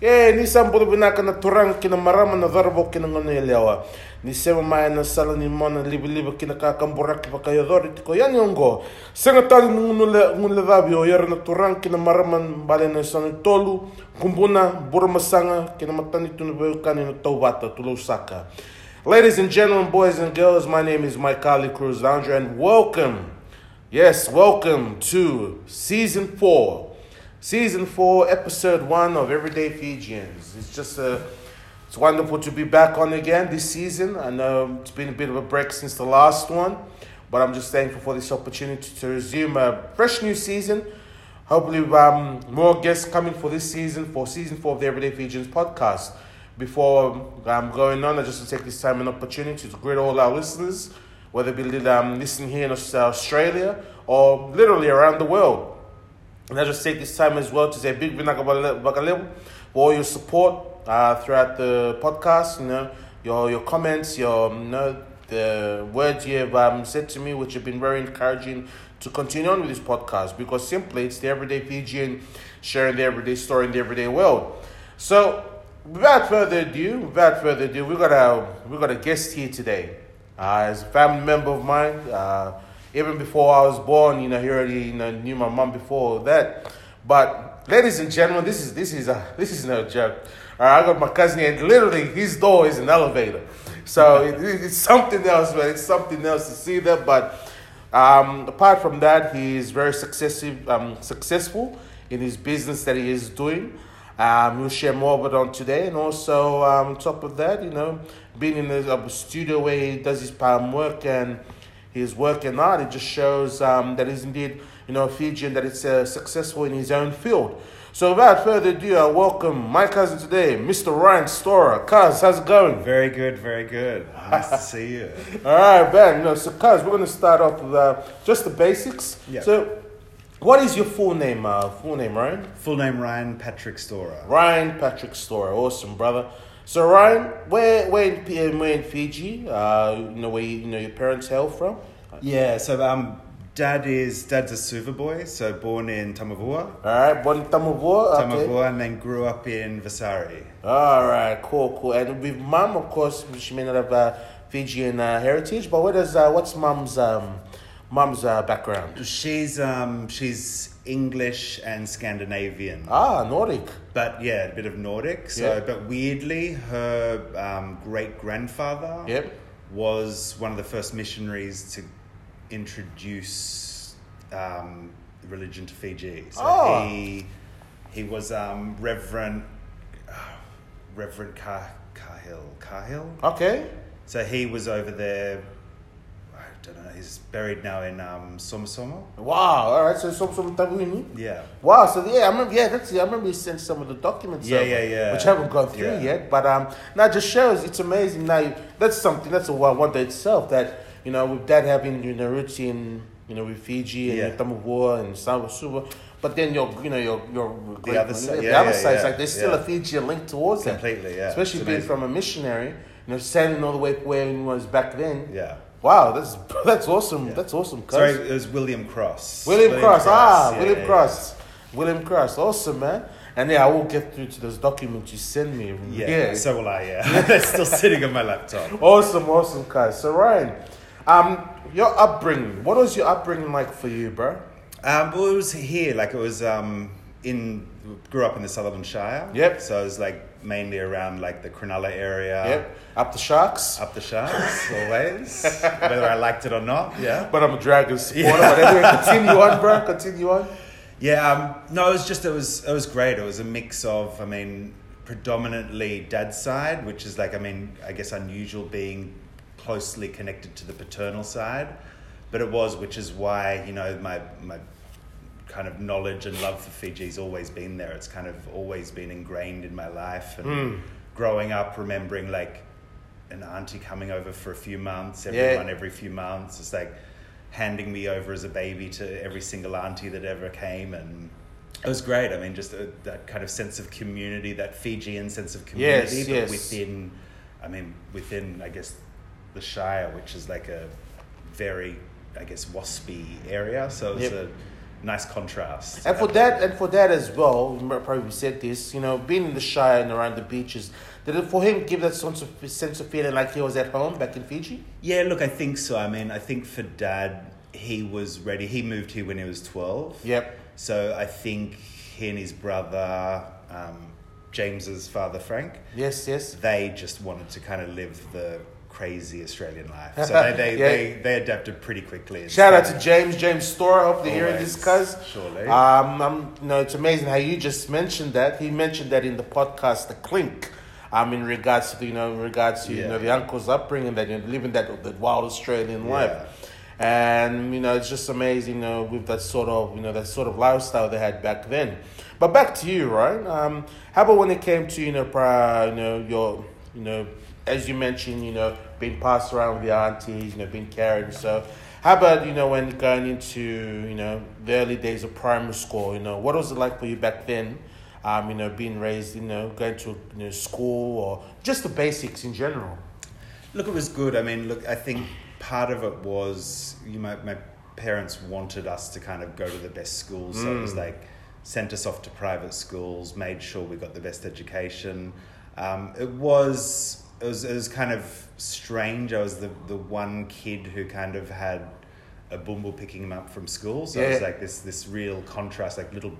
E ni sam bulu binaka na turang kina marama na dharbo kina ngana elewa. Ni sema mai na sala ni mona libi libi kina ka kambura ki baka yodori tiko yani ongo. Senga tali ngule ngule dhabi o yara na turang kina marama bale na sana tolu. Kumbuna bura masanga kina matani tunu beu kani na taubata tulu usaka. Ladies and gentlemen, boys and girls, my name is Ali Cruz Andre and welcome. Yes, welcome to season four. Season four, episode one of Everyday Fijians. It's just a, it's wonderful to be back on again this season. I know it's been a bit of a break since the last one, but I'm just thankful for this opportunity to resume a fresh new season. Hopefully, um, more guests coming for this season for season four of the Everyday Fijians podcast. Before I'm um, going on, I just want to take this time and opportunity to greet all our listeners, whether it be um, listening here in Australia or literally around the world. And I just take this time as well to say big bakaleo for all your support uh, throughout the podcast. You know, your your comments, your you know, the words you have um, said to me, which have been very encouraging to continue on with this podcast because simply it's the everyday Fijian sharing the everyday story in the everyday world. So, without further ado, without further ado, we got a we got a guest here today. Uh, as a family member of mine. Uh, even before I was born, you know, he already you know, knew my mom before that. But ladies and gentlemen, this is this is a this is no joke. All right, I got my cousin here, and literally his door is an elevator, so it, it's something else, man. It's something else to see that. But um, apart from that, he is very successful, um, successful in his business that he is doing. Um, we'll share more about on today, and also um, on top of that, you know, being in a, a studio where he does his palm work and his work and art, it just shows um, that he's indeed, you know, Fijian, that it's uh, successful in his own field. So without further ado, I welcome my cousin today, Mr. Ryan Storer. Cuz, how's it going? Very good, very good. Nice to see you. All right, Ben. You know, so Cuz, we're going to start off with uh, just the basics. Yeah. So, what is your full name? Uh, full name, Ryan? Full name Ryan Patrick Storer. Ryan Patrick Storer. Awesome, brother. So Ryan, where where in, where in Fiji? Uh, you know where you, you know your parents hail from? Yeah, so um, dad is dad's a Suva boy, so born in Tamavua. All right, born in Tamavua. Okay. Tamavua, and then grew up in Vasari. All right, cool, cool. And with mom, of course, she may not have uh, Fijian uh, heritage, but what is uh, what's mom's um, mom's uh, background? She's um, she's English and Scandinavian. Ah, Nordic. But yeah, a bit of Nordic. So, Yeah. but weirdly, her um, great grandfather Yep. was one of the first missionaries to introduce um, religion to Fiji. So Oh. he he was um, Reverend uh, Reverend Car- Cargill Cargill. Okay. So he was over there. Don't know. He's buried now in um, Somosomo. Wow. All right. So some Taveuni. Yeah. Wow. So yeah, I remember. Yeah, that's. I remember you sent some of the documents. Yeah, over, yeah, yeah. Which I haven't gone through Yeah. yet, but um, now just shows it's amazing. Now that's something. That's a wonder itself. That you know, with that having you know roots in you know with Fiji and Yeah. Tamavua and Samoa but then your you know your your great- other side- the other yeah, yeah, like there's still yeah. a Fijian link towards that. Completely, yeah. Especially being from a missionary, you know, sailing all the way where he was back then. Yeah. Wow, that's that's awesome. Yeah. That's awesome. cuz. Sorry, it was William Cross. William, Cross. Ah, yeah, William yeah, Cross. William Cross. Awesome, man. And yeah, I will get through to those documents you send me. Yeah. yeah. So will I. Yeah. They're still sitting on my laptop. awesome, awesome, guys. So Ryan, um, your upbringing. What was your upbringing like for you, bro? Um, well, it was here. Like it was um in grew up in the Sutherland Shire. Yep. So it was like mainly around like the Cronulla area. yep. Up the sharks. Up the sharks, always. Whether I liked it or not. Yeah. But I'm a Dragons supporter. But anyway, continue on, bro. Continue on. Yeah, um, no, it was just it was it was great. It was a mix of, I mean, predominantly dad's side, which is like, I mean, I guess unusual being closely connected to the paternal side, but it was, which is why you know my my kind of knowledge and love for Fiji's always been there. It's kind of always been ingrained in my life, and Mm. growing up, remembering like an auntie coming over for a few months, Yeah. everyone every few months. It's like handing me over as a baby to every single auntie that ever came and it was great. I mean, just a, that kind of sense of community, that Fijian sense of community, Yes, but yes. within, I mean, within, I guess, the Shire, which is like a very, I guess, waspy area. So it was Yep. a nice contrast. And for that, and for that as well, might probably said this. You know, being in the Shire and around the beaches, did it for him give that sense of sense of feeling like he was at home back in Fiji? Yeah, look, I think so. I mean, I think for dad, he was ready. He moved here when he was 12. Yep. So I think he and his brother, um, James's father, Frank, Yes. Yes. they just wanted to kind of live the crazy Australian life. So they, they, Yeah. they, they adapted pretty quickly. Shout out to James, James Storer. I hope they're hearing this, cuz. surely. Um, I'm, you know, it's amazing how you just mentioned that. He mentioned that in the podcast, the clink. Um, in regards to you know, in regards to you know the uncle's upbringing, that you know, living that that wild Australian Yeah. life, and you know, it's just amazing, you know, with that sort of you know that sort of lifestyle they had back then. But back to you, right? Um, how about when it came to you know, pri- you know, your you know, as you mentioned, you know, being passed around with your aunties, you know, being carried. So, how about you know when going into you know the early days of primary school? You know, what was it like for you back then? Um, you know, being raised, you know, going to you know school or just the basics in general. Look, it was good. I mean, look, I think part of it was you know, my parents wanted us to kind of go to the best schools, so it was Mm. like sent us off to private schools, made sure we got the best education. Um, it was it was it was kind of strange. I was the the one kid who kind of had a bumble picking him up from school, so it was like this this real contrast, like little.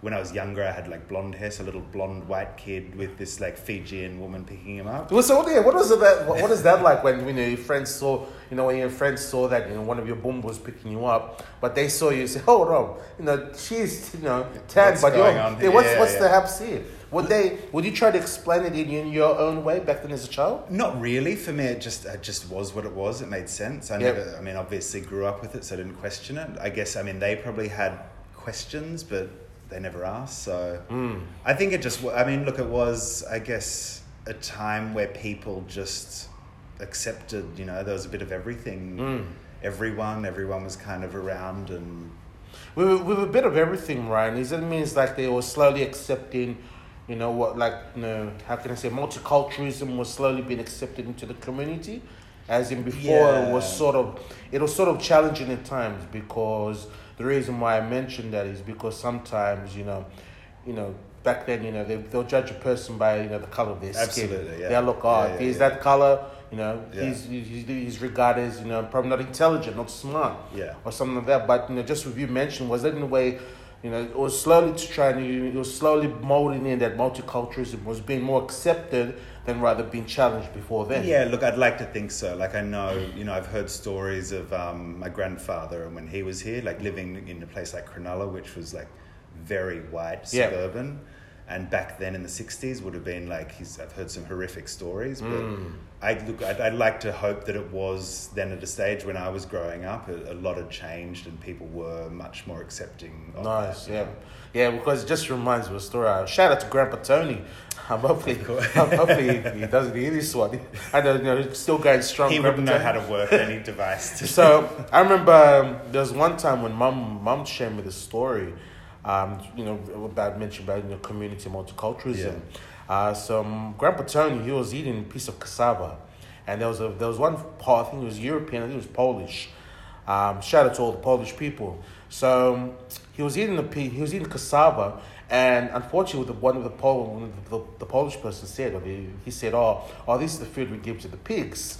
When I was younger, I had like blonde hair, so a little blonde white kid with this like Fijian woman picking him up. Well, so yeah, what was it that? What, what is that like when you know your friends saw you know when your friends saw that you know one of your was picking you up, but they saw you say, hold on, you know she's you know tan, What's but going on yeah, what's here? what's Yeah, the yeah. haps here? Would they? Would you try to explain it in, your own way back then as a child? Not really. For me, it just it just was what it was. It made sense. I Yep. never. I mean, obviously grew up with it, so I didn't question it. I guess. I mean, they probably had questions, but they never asked. So Mm. I think it just. I mean, look, it was. I guess a time where people just accepted. You know, there was a bit of everything. Mm. Everyone, everyone was kind of around, and With, with a bit of everything, Ryan, is it means like they were slowly accepting, you know what, like you know, how can I say, multiculturalism was slowly being accepted into the community, as in before it was sort of, it was sort of challenging at times because the reason why I mentioned that is because sometimes you know, you know. Back then, you know, they, they'll judge a person by, you know, the color of their skin. Absolutely, yeah. They'll look, oh, Yeah, yeah, he's yeah. that color, you know, Yeah. he's, he's, he's regarded as, you know, probably not intelligent, not smart yeah. or something like that. But you know, just what you mentioned was that in a way, you know, it was slowly to try and it was slowly molding in that multiculturalism was being more accepted than rather being challenged before then. Yeah, look, I'd like to think so. Like, I know, you know, I've heard stories of um, my grandfather and when he was here, like living in a place like Cronulla, which was like very white, Yeah. suburban. And back then in the 60s would have been like, he's, I've heard some horrific stories, but Mm. I look, I'd, I'd like to hope that it was then at a stage when I was growing up, a, a lot had changed and people were much more accepting. Of Nice, that, yeah, yeah. Because it just reminds me of a story. Uh, Shout out to Grandpa Tony. Um, hopefully, course. hopefully he, doesn't hear this one. I don't you know. Still going strong. He Grandpa wouldn't know Tony. how to work any device. To so I remember um, there was one time when mum mum shared me the story, um, you know, about mentioned about you know community multiculturalism. Uh, so um, Grandpa Tony he was eating a piece of cassava, and there was a there was one part I think it was European I think it was Polish. Um, shout out to all the Polish people. So um, he was eating the he was eating cassava, and unfortunately, the one of the Pol- one of the, the Polish person said, or he, he said, "Oh, oh, this is the food we give to the pigs."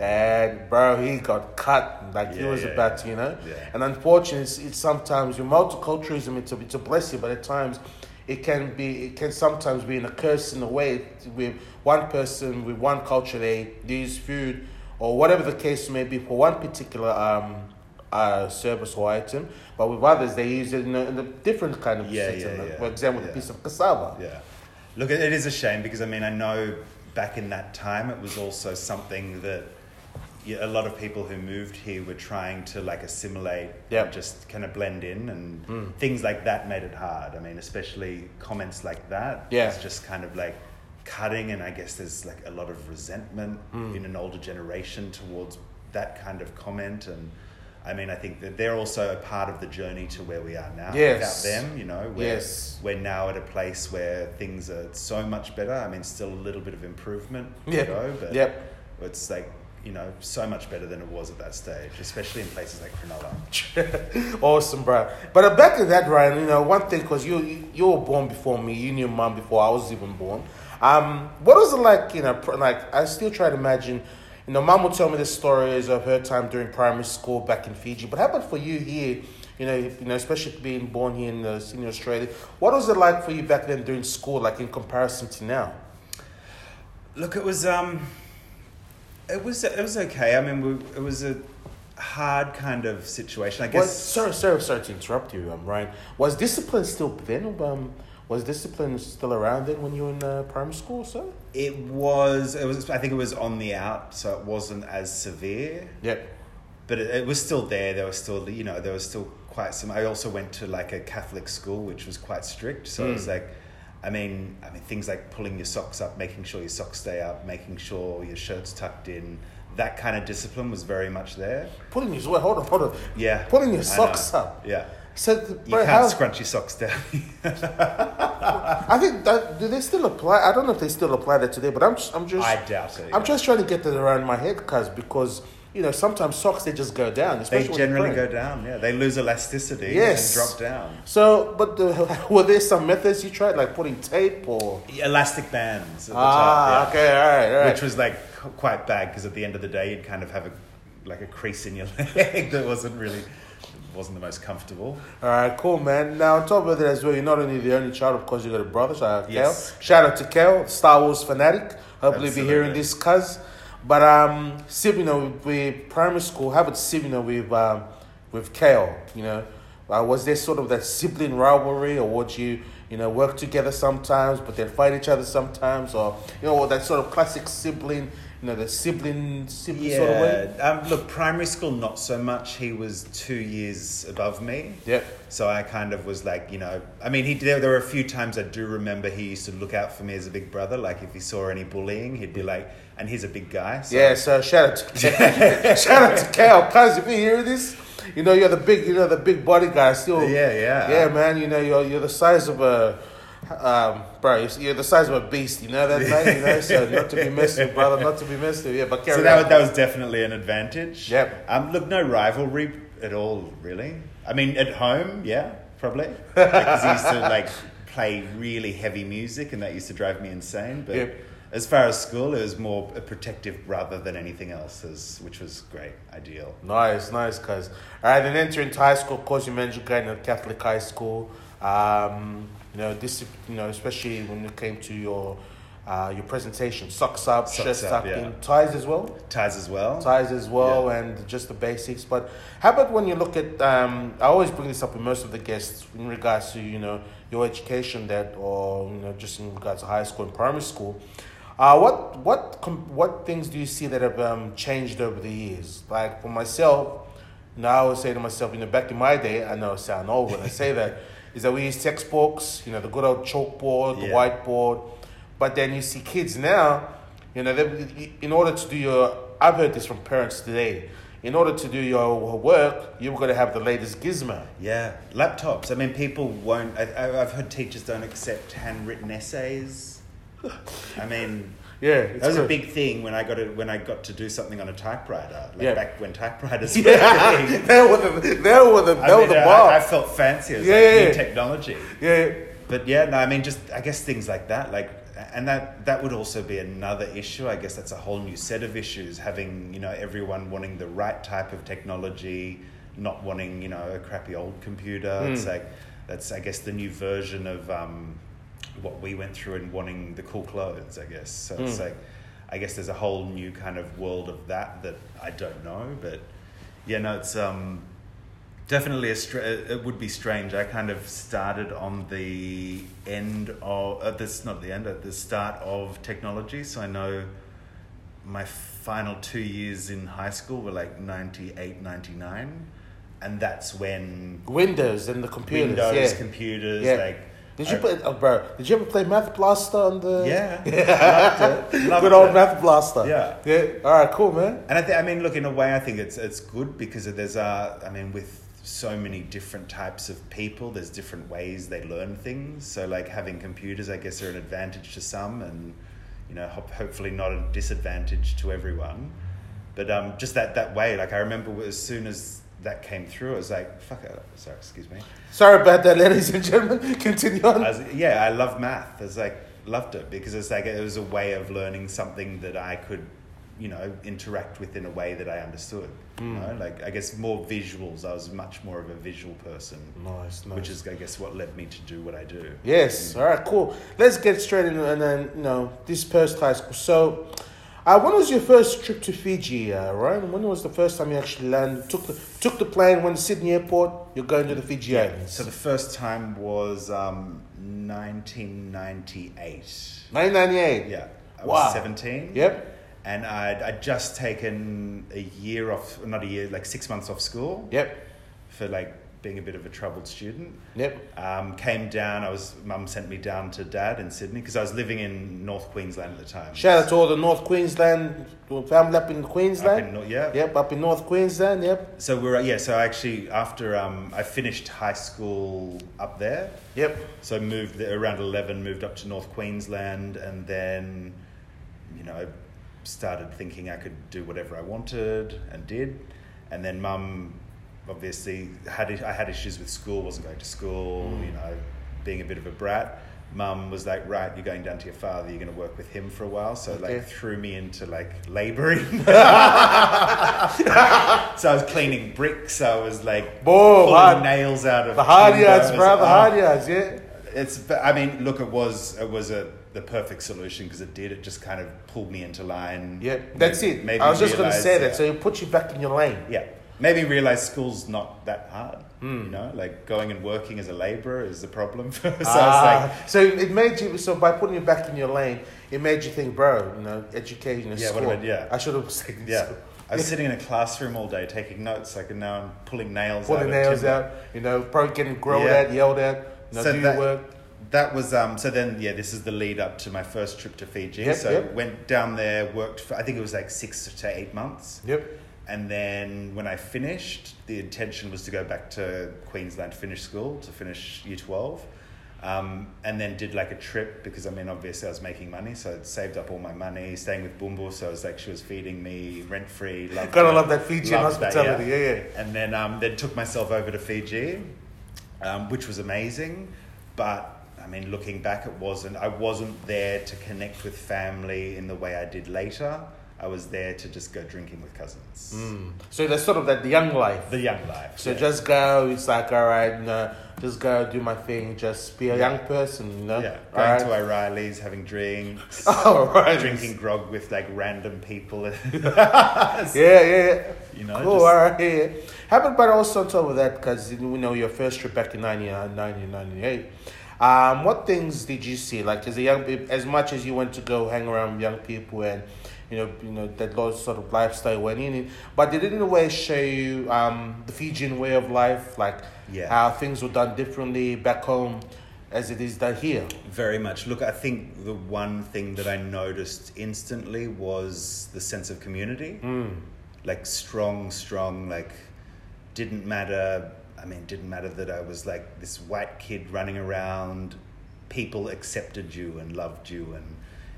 And bro, he got cut like he was yeah, about to, you know. Yeah. And unfortunately, it's, it's sometimes your multiculturalism, it's a, it's a blessing, but at times it can be it can sometimes be in a curse in a way with one person with one culture they use food or whatever the case may be for one particular um uh, service or item, but with others they use it in a, in a different kind of Yeah, setting. yeah, yeah, For example, yeah. piece of cassava. Yeah. Look, it is a shame because I mean, I know back in that time it was also something that a lot of people who moved here were trying to like assimilate Yep. just kind of blend in and Mm. things like that made it hard. I mean, especially comments like that. Yeah. It's just kind of like cutting and I guess there's like a lot of resentment Mm. in an older generation towards that kind of comment and I mean, I think that they're also a part of the journey to where we are now. Yes. Without them, you know, we're, Yes. we're now at a place where things are so much better. I mean, still a little bit of improvement to Yeah. go, but Yep. it's like you know, so much better than it was at that stage, especially in places like Cronulla. awesome, bro. But back to that, Ryan, you know, one thing, because you, you were born before me, you knew mom before I was even born. Um, what was it like, you know, pr- like, I still try to imagine, you know, mom would tell me the stories of her time during primary school back in Fiji. But how about for you here, you know, you know, especially being born here in uh, senior Australia, what was it like for you back then during school, like in comparison to now? Look, it was um, it was it was okay. I mean, we, it was a hard kind of situation. I guess. Was, sorry, sorry, sorry to interrupt you, um, Ryan. Was discipline still then? Um, was discipline still around then when you were in uh, primary school, sir? It was. It was. I think it was on the out, so it wasn't as severe. Yep. But it, it was still there. There was still, you know, there was still quite some. I also went to like a Catholic school, which was quite strict. So it was Mm. like, I mean, I mean things like pulling your socks up, making sure your socks stay up, making sure your shirt's tucked in. That kind of discipline was very much there. Pulling your wait, hold on, hold on. Yeah. Pulling your socks up. Yeah. So, You bro, can't how, scrunch your socks down. I think that do they still apply? I don't know if they still apply that today, but I'm just, I'm just I doubt it. I'm yeah. just trying to get that around my head, cuz because you know sometimes socks they just go down. They Especially when you're generally go down. Yeah, they lose elasticity Yes. and drop down. So, but the, were there some methods you tried, like putting tape or? Elastic bands. At the Ah, top, yeah. okay, all right, all right. which was like quite bad because at the end of the day you'd kind of have a like a crease in your leg that wasn't really wasn't the most comfortable. All right, cool, man. Now, on top of that as well, you're not only the only child, of course, you got a brother. Shout out, Yes. Kel. Shout out to Kel, Star Wars fanatic. Hopefully, be hearing Absolutely. this, cuz. But um, know, with primary school, how about know, with um, with Kel, you know, uh, was there sort of that sibling rivalry, or would you, you know, work together sometimes, but then fight each other sometimes, or you know, that sort of classic sibling, you know, the sibling sibling sort of way? Yeah. Um, look, primary school not so much. He was two years above me. Yeah. So I kind of was like, you know, I mean, he there, there were a few times I do remember he used to look out for me as a big brother. Like if he saw any bullying, he'd be like, and he's a big guy. So Yeah, so shout out to shout out to Cal, cuz if you hear this, you know you're the big, you know the big body guy. Still, Yeah, yeah. yeah, man. You know you're you're the size of a, um, bro. you're- the size of a beast. You know that, mate. You know, so not to be messed with, brother. Not to be messed with. Yeah, but carry So that on. was, that was definitely an advantage. Yep. Um, look, no rivalry at all, really. I mean, at home, yeah, probably. Because he used to like play really heavy music, and that used to drive me insane. But Yep. As far as school, it was more a protective rather than anything else, as, which was great, ideal. Nice, nice, cuz. All right, then enter into high school. Of course, you mentioned going to Catholic high school. Um, you know, this, you know, especially when it came to your uh, your presentation, socks up, Socks up, tucked yeah. ties as well. Ties as well. ties as well Yeah. and just the basics but how about when you look at um, i always bring this up with most of the guests in regards to you know your education that or you know just in regards to high school and primary school uh, what what com- what things do you see that have um, changed over the years like for myself now i would say to myself you know back in my day i know i sound old when i say that is that we use textbooks you know the good old chalkboard the Yeah. whiteboard but then you see kids now, you know, they, in order to do your, I've heard this from parents today. In order to do your work, you've got to have the latest gizmo. Yeah, laptops. I mean, people won't. I- I've heard teachers don't accept handwritten essays. I mean, Yeah, that was a big thing when I got to, when I got to do something on a typewriter. Like Yeah. back when typewriters were Yeah, thing. that was the that was the I, that mean, the I, bar. I felt fancy. Was Yeah, like yeah, new yeah. technology. yeah, But yeah, no, I mean, just I guess things like that, like, and that that would also be another issue. I guess that's a whole new set of issues. Having you know everyone wanting the right type of technology, not wanting you know a crappy old computer. It's Mm. like that's I guess the new version of um, what we went through and wanting the cool clothes. I guess so. It's Mm. like I guess there's a whole new kind of world of that that I don't know, but yeah, no, it's um definitely a str- it would be strange. I kind of started on the end of uh, this not the end at the start of technology, so I know my final two years in high school were like 98 99 and that's when Windows and the computers. windows yeah. computers Yeah. like Did you I- play, oh, bro? Did you ever play Math Blaster on the? yeah loved it, loved Good old it. Math Blaster. Yeah. Yeah. All right. Cool, man. And I, th- I mean, look, in a way, I think it's it's good because there's uh, I mean, with so many different types of people, there's different ways they learn things. So, like having computers, I guess, are an advantage to some, and you know, ho- hopefully not a disadvantage to everyone. But um, just that that way, like I remember as soon as that came through, I was like, "Fuck it." Sorry, excuse me. Sorry about that, ladies and gentlemen. Continue on. I was, yeah, I love math. It's like loved it because it's like it was a way of learning something that I could, you know, interact with in a way that I understood. You Mm. know, like I guess more visuals. I was much more of a visual person, Nice, nice. which is I guess what led me to do what I do. Yes. All right. Cool. Let's get straight in, and then you know this first high school. So, uh, when was your first trip to Fiji, uh, Ryan? When was the first time you actually landed? Took the took the plane. Went to Sydney Airport. You're going to the Fiji Islands. So the first time was um, 1998. 1998. Yeah, I Wow. was 17. Yep. And I'd, I'd just taken a year off, not a year, like six months off school Yep. for like being a bit of a troubled student. Yep. Um, came down. I was mum sent me down to dad in Sydney because I was living in North Queensland at the time. Shout out to all the North Queensland family up in Up Queensland. in Nor- yeah. Yep, up in North Queensland. Yep. So we're yeah. So I actually after um, I finished high school up there. Yep. So I moved there around eleven. Moved up to North Queensland, and then you know started thinking I could do whatever I wanted and did. And then mum obviously had I had issues with school. wasn't going to school. Mm. You know, being a bit of a brat. Mum was like, right, you're going down to your father. You're going to work with him for a while. So Okay. like threw me into like labouring. so I was cleaning bricks. I was like Boom, pulling hard. nails out of The hard yards, bro. The Oh, hard yards. Yeah. It's. I mean, look, it was it was a the perfect solution because it did. It just kind of pulled me into line. Yeah. That's Made- it. made I was just going to say that. So it puts you back in your lane. yeah, made me realize school's not that hard. Hmm. You know, like going and working as a labourer is the problem. so I was Ah, so it made you so by putting you back in your lane, it made you think, bro, you know, education is Yeah, what school. about- yeah. I should have said like, this. yeah. I was sitting in a classroom all day taking notes, like, and now I'm pulling nails out. Pulling nails timber. out, you know, probably getting grilled Yeah. at, yelled at, you know, So do that- work. That was um. So then, yeah, this is the lead up to my first trip to Fiji. Yep, so yep. went down there, worked for I think it was like six to eight months. Yep. And then when I finished, the intention was to go back to Queensland to finish school, to finish year 12. Um, and then did like a trip because I mean, obviously I was making money, so I'd saved up all my money, staying with Bumbu. So it was like she was feeding me rent free. Gotta love that Fijian hospitality, yeah, yeah. And then, um, then took myself over to Fiji, um, which was amazing. But I mean, looking back, it wasn't. I wasn't there to connect with family in the way I did later. I was there to just go drinking with cousins. Mm. So that's sort of that young life. The young life. So yeah. just go, it's like, all right, know, just go do my thing, just be a Yeah. young person, you know? yeah, going right? to O'Reilly's, having drinks, Oh, right. drinking grog with like random people. Yeah, yeah, yeah. You know, cool, just- all right, yeah. How about, but also on top of that, because you know your first trip back in 90, uh, 1998, um, what things did you see? Like as a young, as much as you went to go hang around young people and you know, you know that lot sort of lifestyle went in it, but they didn't in a way show you um, the Fijian way of life, like Yeah. how things were done differently back home as it is done here? Very much. Look, I think the one thing that I noticed instantly was the sense of community. Mm. Like strong, strong, like didn't matter. I mean, didn't matter that I was like this white kid running around. People accepted you and loved you, and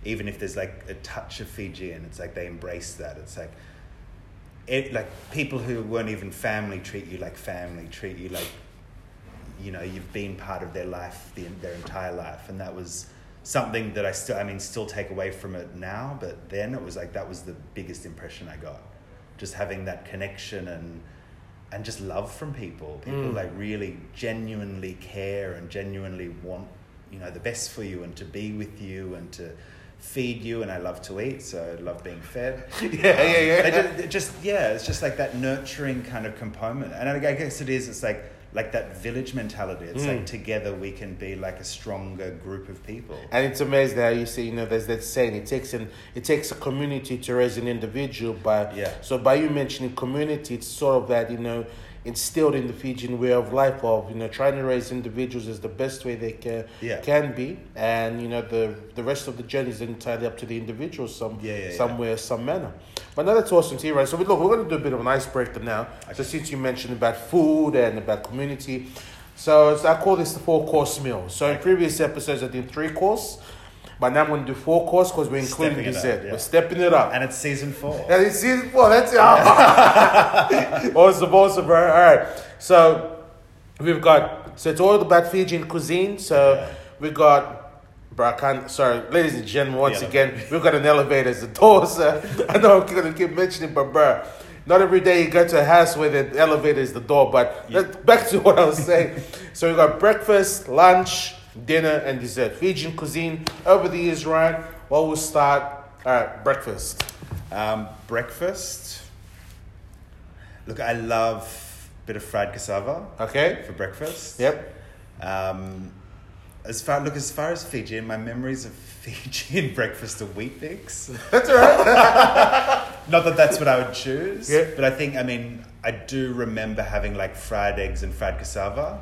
even if there's like a touch of Fijian, it's like they embrace that. It's like it like people who weren't even family treat you like family, treat you like you know you've been part of their life the, their entire life and that was something that i still i mean still take away from it now but then it was like that was the biggest impression i got just having that connection and and just love from people people Mm. like really genuinely care and genuinely want you know the best for you and to be with you and to feed you and i love to eat so i love being fed yeah, yeah, yeah. they just, just yeah, it's just like that nurturing kind of component, and I guess it is. It's like like that village mentality. It's Mm. like together we can be like a stronger group of people. And it's amazing how you see, you know, there's that saying, it takes an it takes a community to raise an individual. But Yeah. so by you mentioning community, it's sort of that you know instilled in the Fijian way of life of you know trying to raise individuals is the best way they can Yeah. can be, and you know the the rest of the journey is entirely up to the individual some Yeah, yeah, yeah. some manner. But now that's awesome to hear, right? So we, look, we're going to do a bit of an icebreaker now. So since you mentioned about food and about community, so, so I call this the four course meal. So in previous episodes I did three course. But now I'm going to do four course because we're including Stepping dessert. up, yeah. We're stepping it up. And it's season four. And it's season four. That's it. awesome, awesome, bro. All right. So we've got so it's all about Fijian cuisine. So Yeah. we got. Bro, I can't. Sorry, ladies and gentlemen. Once The again, we've got an elevator as a door. So I know I'm gonna keep mentioning, but bro, not every day you go to a house where the elevator is the door. But Yeah. back to what I was saying. so we got breakfast, lunch, dinner, and dessert. Fijian cuisine over the years, right? Well, we'll start. All right, breakfast. Um, breakfast. Look, I love a bit of fried cassava Okay. for breakfast. Yep. Um, as far look as far as Fijian, my memories of Fijian breakfast are Weet Bix. That's all right. Not that that's what I would choose, Yeah. but I think I mean I do remember having like fried eggs and fried cassava.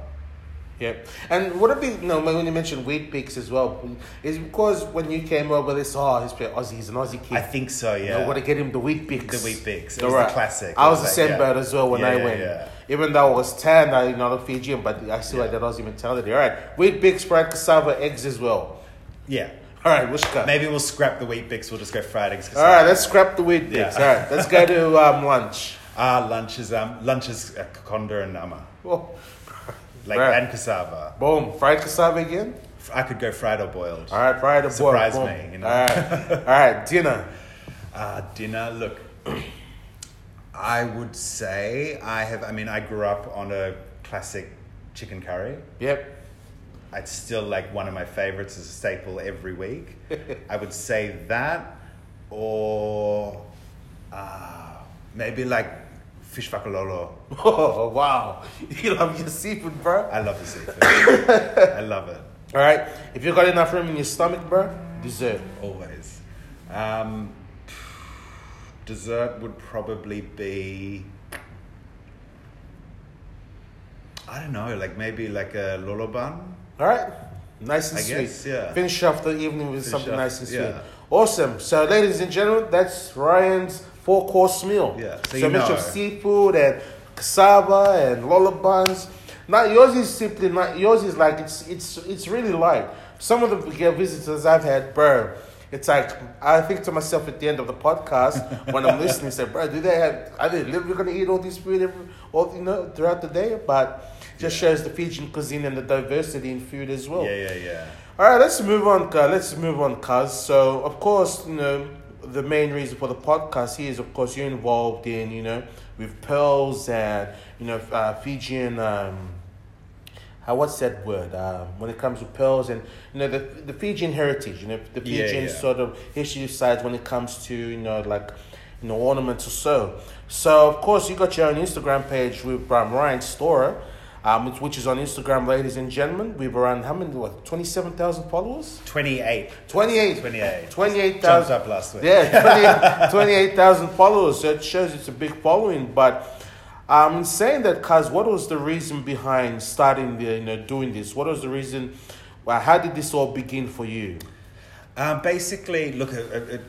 Yep. And would it be, no, when you mentioned Weet Bix as well, is because when you came over this, oh, he's pretty Aussie, he's an Aussie kid. I think so, yeah. know, got to get him the Weet Bix. The Weet Bix. It All was the classic. I was was the like, same yeah. boat as well when Yeah, I yeah, went. yeah. Even though I was tan, I, you know, not Fijian, but I still had Yeah. that Aussie mentality. All right. Weet Bix, fried cassava, eggs as well. Yeah. All right, which go? Maybe we'll scrap the Weet Bix. We'll just go fried eggs. All right, let's scrap the Weet Bix. Yeah. All right, let's go to um, lunch. Ah, lunch is um, lunch is uh, and nama, Oh, like Right. and cassava. boom. Fried cassava again? I could go fried or boiled. All right, fried or boiled. Surprise me, you know. All right. All right, dinner. Uh, dinner. Look, I would say I have. I mean, I grew up on a classic chicken curry. Yep. It's still like one of my favorites as a staple every week. I would say that, or uh, maybe like fish vakalolo. Oh, wow. You love your seafood, bro. I love the seafood. I love it All right. If you got enough room in your stomach, bro, dessert. always. Um, dessert would probably be. I don't know, like maybe like a lolo bun. All right. Nice and I sweet. guess, yeah. Finish off the evening with Finish something off, nice and sweet. yeah. Awesome. So, ladies and gentlemen, that's Ryan's four course meal. Yeah, so So, a mixture of seafood and cassava and lolo buns. Now, yours is simply not, yours is like, it's, it's, it's really light. Some of the visitors I've had, bro, it's like, I think to myself at the end of the podcast when I'm listening, say, bro, do they have, are they literally going to eat all this food every, all, you know, throughout the day? But just shows the Fijian cuisine and the diversity in food as well. Yeah, yeah, yeah. All right, let's move on. Uh, let's move on, cuz. So, of course, you know, the main reason for the podcast here is, of course, you're involved in, you know, with pearls and, you know, uh, Fijian. Um, how what's that word? Um, when it comes to pearls and you know the the Fijian heritage, you know, the Yeah, Fijian yeah. sort of history sides when it comes to you know like you know ornaments or so. So of course you got your own Instagram page with um, Ryan Storer. Um, which- which is on Instagram, ladies and gentlemen. We've around how many? What twenty seven thousand followers? 28. 28. 28. 28,000. Jumped up last week. Yeah, 28 28,000 followers. So it shows it's a big following. But um, in saying that, cuz, what was the reason behind starting the, you know, doing this? What was the reason? Well, how did this all begin for you? Um, basically, look, it, it it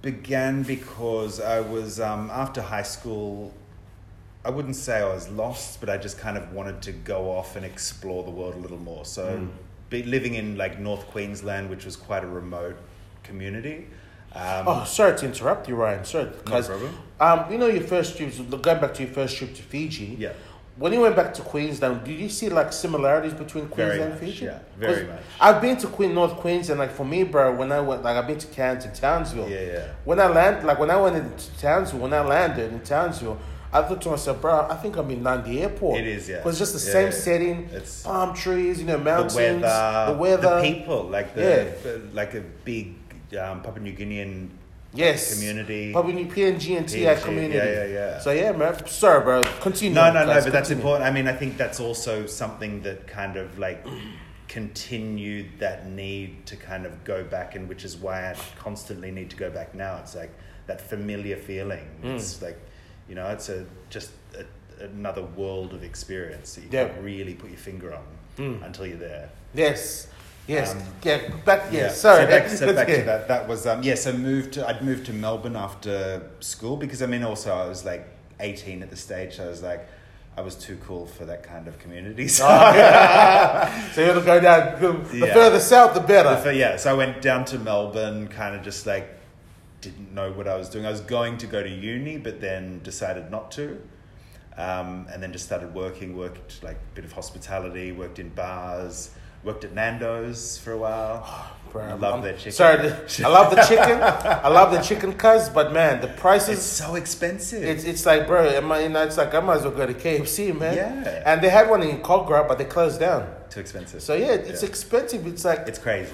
began because I was, um, after high school, I wouldn't say I was lost, but I just kind of wanted to go off and explore the world a little more. So, Mm. be, living in like North Queensland, which was quite a remote community. Um, Oh, sorry to interrupt you, Ryan. Sorry, because problem. um, you know your first trip. Going back to your first trip to Fiji. Yeah. When you went back to Queensland, did you see like similarities between Queensland much, and Fiji? yeah, very much. I've been to Queen North Queensland. Like for me, bro, when I went, like I've been to Cairns and Townsville. Yeah, yeah. When I land, like when I went into Townsville, when I landed in Townsville, I thought to myself, bro, I think I'm in Nadi Airport. It is, yeah. Because just the Yeah, same setting, It's- palm trees, you know, mountains, the weather, the weather, the people, like the, Yeah. like a big um, Papua New Guinean yes, community. Papua New PNG and TI community. yeah, yeah, yeah. So yeah, man. Sorry, bro. Continue. No, no, no, but that's important. I mean, I think that's also something that kind of like continued that need to kind of go back, and which is why I constantly need to go back now. It's like that familiar feeling. Mm. It's like, you know, it's a just a, another world of experience that you Yeah. can't really put your finger on Mm. until you're there. Yes. Yes. Um, yeah. Back. Yeah. Yeah. Sorry. So back, so back to that. That was um, yeah. So moved to I'd moved to Melbourne after school because I mean also I was like eighteen at the stage. So I was like, I was too cool for that kind of community. So, Oh, yeah. so you want to go down the, the Yeah. further south, the better. So, yeah, so I went down to Melbourne, kind of just like didn't know what I was doing. I was going to go to uni, but then decided not to. Um, and then just started working, worked like a bit of hospitality, worked in bars, worked at Nando's for a while. Bro, I love I'm- their chicken. Sorry, I love the chicken. I love the chicken, cuz, but man, the It's prices. so expensive. It's, it's like, bro, I, you know, it's like I might as well go to KFC, man. Yeah. And they had one in Kogarah, but they closed down. too expensive. So yeah, it's Yeah. expensive. It's like It's crazy.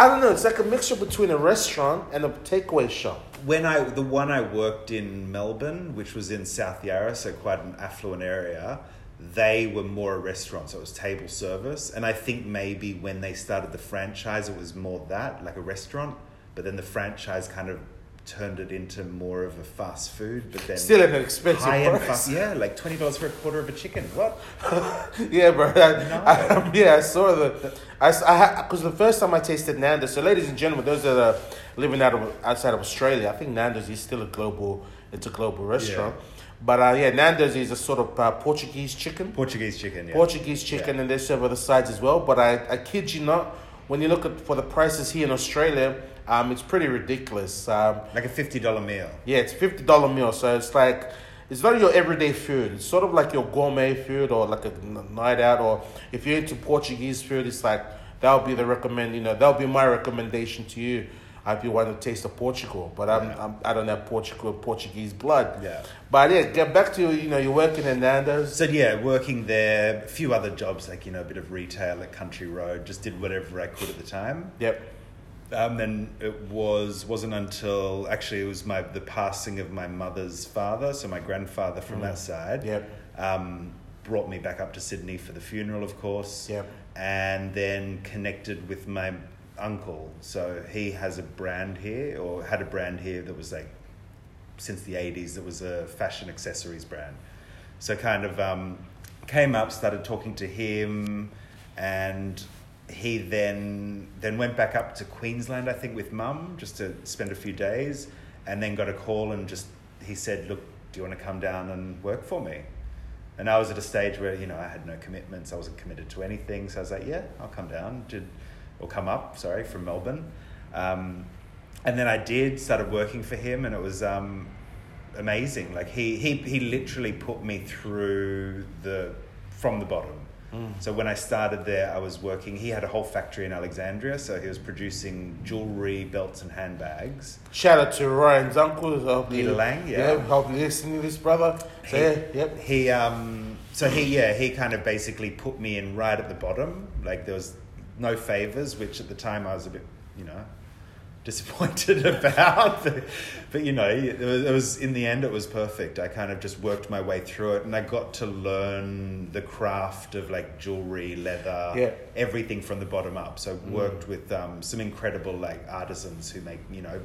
I don't know. It's like a mixture between a restaurant and a takeaway shop. When I the one I worked in Melbourne, which was in South Yarra, so quite an affluent area, they were more a restaurant, so it was table service. And I think maybe when they started the franchise, it was more that, like a restaurant. But then the franchise kind of turned it into more of a fast food. But then Still an expensive price. fast, yeah, like twenty dollars for a quarter of a chicken. What? Yeah, bro. I, No. I, yeah, I saw the. I because the first time I tasted Nando's. So, ladies and gentlemen, those that are living out of outside of Australia, I think Nando's is still a global. It's a global restaurant. But uh, yeah, Nando's is a sort of uh, Portuguese chicken. Portuguese chicken, yeah. Portuguese chicken, Yeah. and they serve other sides as well. But I, I kid you not, when you look at for the prices here in Australia, um, it's pretty ridiculous. Um, Like a fifty dollar meal. yeah, it's fifty dollar meal, so it's like it's not your everyday food. It's sort of like your gourmet food or like a night out. Or if you're into Portuguese food, it's like that'll be the recommend. You know, that'll be my recommendation to you if you want to taste of Portugal. But I'm, Yeah. I'm I don't have Portugal Portuguese blood. Yeah. But yeah, get back to you, you know you're working in Nando's. So yeah, working there, a few other jobs like you know a bit of retail at Country Road. Just did whatever I could at the time. Yep. Um, then it was wasn't until actually it was my the passing of my mother's father, so my grandfather from that side. Yep. Um, brought me back up to Sydney for the funeral, of course. Yep. And then connected with my uncle. So he has a brand here, or had a brand here that was like since the 80s that was a fashion accessories brand. So kind of um, came up, started talking to him, and he then then went back up to Queensland, I think, with mum just to spend a few days, and then got a call and just he said, "Look, do you want to come down and work for me?" And I was at a stage where you know I had no commitments, I wasn't committed to anything, so I was like, "Yeah, I'll come down." Did or come up, sorry, from Melbourne. Um, and then I did started working for him, and it was um, amazing. Like he he he literally put me through the from the bottom. So when I started there, I was working. He had a whole factory in Alexandria, so he was producing jewelry, belts, and handbags. Shout out to Ryan's uncle. Peter Lang, yeah. hopefully listening to this brother. So, He- yeah, yep. He um so he yeah he kind of basically put me in right at the bottom. Like there was no favors, which at the time I was a bit you know disappointed about. but, you know it was, it was in the end it was perfect. I kind of just worked my way through it, and I got to learn the craft of like jewelry, leather, Yeah. everything from the bottom up. So worked with um, some incredible like artisans who make you know.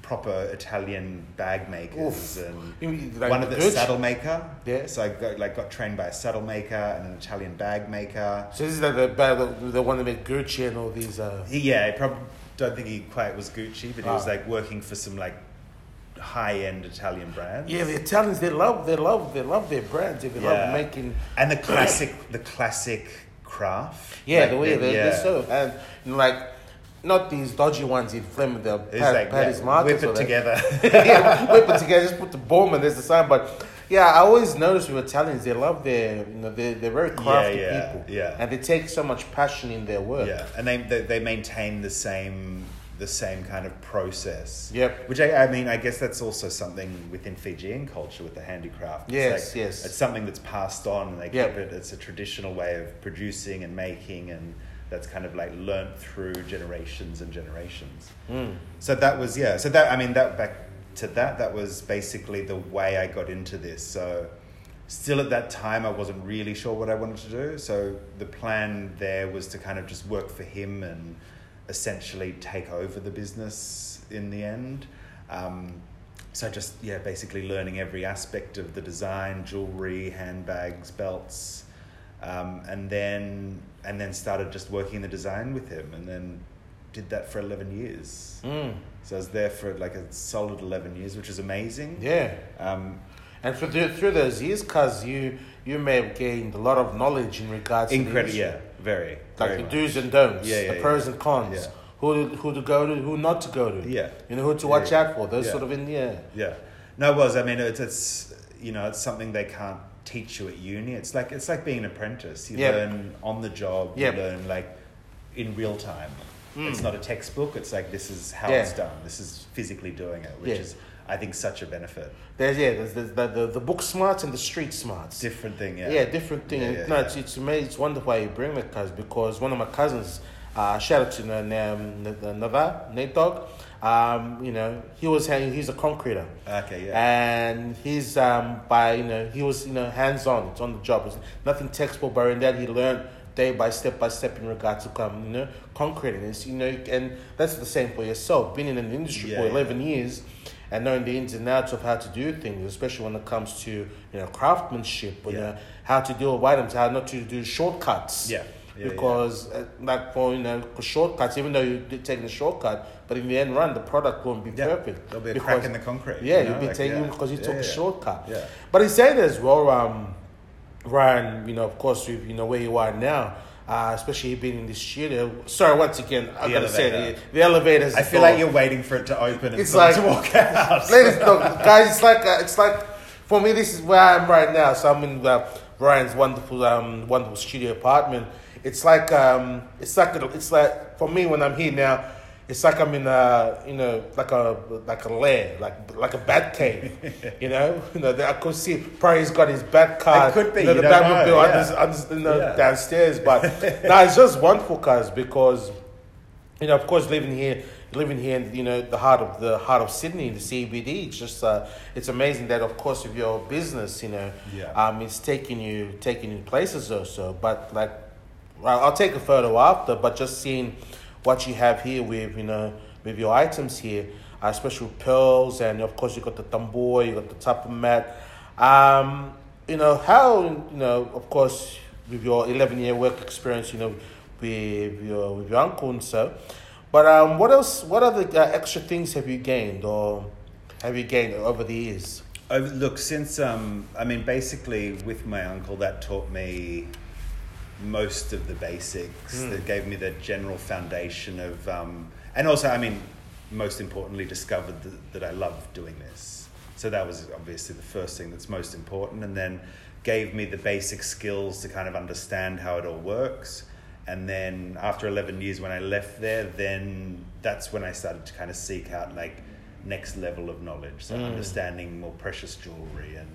Proper Italian bag makers Oof. and like one of the Gucci? saddle maker. Yeah. So I got like got trained by a saddle maker and an Italian bag maker. So this is like the the, the one that made Gucci and all these. Uh, yeah, probably don't think he quite was Gucci, but he was Ah. like working for some like high end Italian brands. yeah, the Italians they love they love they love their brands. They Yeah. love making. and the classic the classic craft. Yeah, Like the way they, yeah. they serve and you know, like not these dodgy ones in Fleming the Pat, like Paddy's yeah, Markets whip it together. yeah, whip it together. Just put the bomb and there's the sign. But yeah, I always notice with Italians, they love their, you know, they're, they're very crafty yeah, people. yeah. And they take so much passion in their work. Yeah, and they, they they maintain the same the same kind of process. Yep. Which I, I mean, I guess that's also something within Fijian culture with the handicraft. It's Yes, yes. It's something that's passed on, and they Yep. keep it. It's a traditional way of producing and making, and that's kind of like learnt through generations and generations. Mm. So that was yeah. So that I mean that back to that that was basically the way I got into this. So still at that time I wasn't really sure what I wanted to do. So the plan there was to kind of just work for him and essentially take over the business in the end. Um, so just yeah, basically learning every aspect of the design, jewelry, handbags, belts, um, and then and then started just working the design with him, and then did that for eleven years. Mm. So I was there for like a solid eleven years, which is amazing. Yeah. Um, And through, the, through those years, cuz you you may have gained a lot of knowledge in regards Incredible, to the yeah, very. like very the much. do's and don'ts, Yeah, yeah, the pros yeah. and cons, Yeah. who to, who to go to, who not to go to, Yeah. you know who to watch out for, those sort of in yeah, Yeah, no, it was. I mean, it's, it's you know, it's something they can't teach you at uni. It's like it's like being an apprentice. You learn on the job. You learn like in real time. It's not a textbook. It's like this is how. Yeah. it's done. This is physically doing it, which Yeah. is I think such a benefit. there's yeah, there's, there's the, the the book smarts and the street smarts. Different thing, yeah. Yeah, different thing. Yeah, no, it's, it's amazing. It's wonderful you bring that, cuz because one of my cousins, uh, shout out to um, Nava Nate Dog. Um, you know, he was he's a concreter, Okay, yeah. and he's um by you know he was you know hands on. It's on the job. It's nothing textbook, but in that he learned day by step by step in regard to come you know concreting. It's you know and that's the same for yourself. Being in an industry Yeah, for yeah. eleven years and knowing the ins and outs of how to do things, especially when it comes to you know craftsmanship, or, you Yeah. know how to deal with items, how not to do shortcuts. Yeah. Yeah, yeah. because uh, like for you know shortcuts, even though you're taking a shortcut, but in the end run, the product won't be Yeah. perfect. There'll be a because- crack in the concrete. Yeah, you know, you'll be like, taking yeah. because you Yeah, took a shortcut. Yeah. But he said as well, um, Ryan, you know, of course, with, you know, where you are now, uh, especially being in the studio. Sorry, once again, I gotta say, the, the elevator's I feel door. like you're waiting for it to open and It's like- to walk out. Ladies, look, guys, it's like, uh, it's like, for me, this is where I am right now. So I'm in uh, Ryan's wonderful, um, wonderful studio apartment. It's like, um, it's like, it's like, for me, when I'm here now, it's like I'm in a, you know, like a, like a lair, like, like a bat cave, you know. You know, I could see probably he's got his bat car, It could be, you know, you the Batmobile know, under, under, you know, Yeah. downstairs. But no, it's just wonderful, cause because you know, of course, living here, living here in you know the heart of the heart of Sydney, the CBD. It's just uh, it's amazing that, of course, with your business, you know, Yeah. um, it's taking you taking you places also. But like, I'll take a photo after. But just seeing what you have here with you know with your items here, uh, special pearls, and of course you got the tabua, you got the tapa mat. Um, you know how you know, of course, with your eleven year work experience, you know, with your with your uncle and so. But um, what else? What other uh, extra things have you gained, or have you gained over the years? Look, since um, I mean, basically, with my uncle, that taught me most of the basics. Hmm. That gave me the general foundation of, um, and also, I mean, most importantly, discovered that, that I love doing this. So that was obviously the first thing that's most important, and then gave me the basic skills to kind of understand how it all works. And then after 11 years, when I left there, then that's when I started to kind of seek out like next level of knowledge. So understanding more precious jewelry and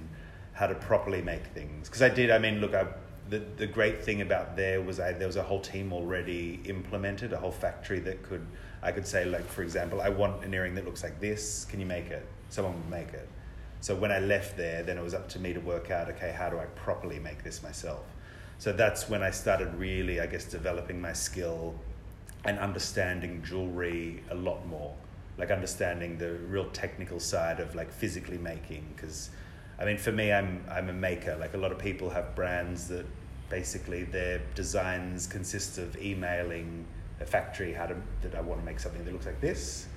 how to properly make things. Because I did, I mean, look, I, the, the great thing about there was I, there was a whole team already implemented, a whole factory that could, I could say, like, for example, I want an earring that looks like this. Can you make it? Someone would make it. So when I left there, then it was up to me to work out, okay, how do I properly make this myself? So that's when I started really, I guess, developing my skill and understanding jewelry a lot more. Like understanding the real technical side of like physically making. Because, I mean, for me, I'm I'm a maker. Like a lot of people have brands that basically their designs consist of emailing a factory how to that I want to make something that looks like this.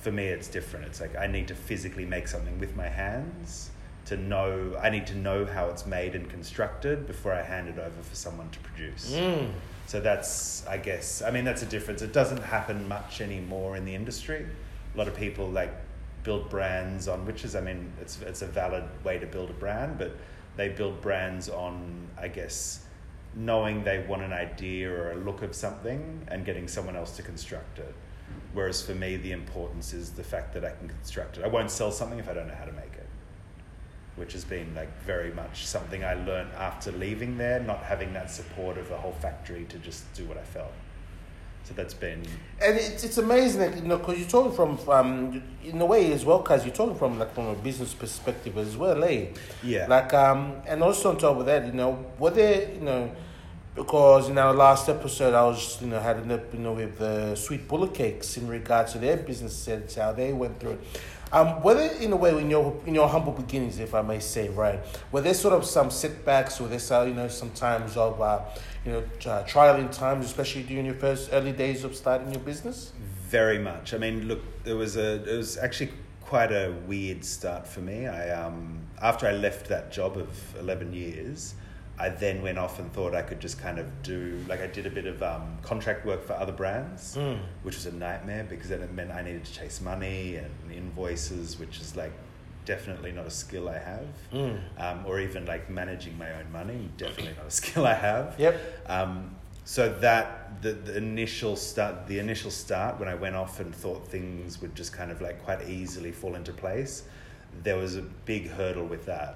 For me, it's different. It's like I need to physically make something with my hands to know. I need to know how it's made and constructed before I hand it over for someone to produce. Mm. So that's, I guess, I mean, that's a difference. It doesn't happen much anymore in the industry. A lot of people like build brands on, which is, I mean, it's it's a valid way to build a brand, but they build brands on, I guess, knowing they want an idea or a look of something and getting someone else to construct it. Whereas for me, the importance is the fact that I can construct it. I won't sell something if I don't know how to make it which has been like very much something I learned after leaving there, not having that support of a whole factory to just do what I felt. So that's been And it's, it's amazing, that, you know, because you're talking from, um, in a way as well, because you're talking from like from a business perspective as well, eh? Yeah. Like, um, and also on top of that, you know, were there, you know, because in our last episode, I was, you know, had an up, you know, with the sweet bullet cakes in regards to their business sense, how they went through it. Um, whether in a way, in your in your humble beginnings, if I may say, right, were there sort of some setbacks, or there, some, you know, some times of, uh, you know, uh, trialing times, especially during your first early days of starting your business? very much. I mean, look, there was a it was actually quite a weird start for me. I um, after I left that job of eleven years, I then went off and thought I could just kind of do like I did a bit of um, contract work for other brands, Mm. which was a nightmare because then it meant I needed to chase money and invoices, which is like definitely not a skill I have, Mm. um, or even like managing my own money, definitely not a skill I have. Yep. Um, so that the, the initial start, the initial start when I went off and thought things would just kind of like quite easily fall into place, there was a big hurdle with that.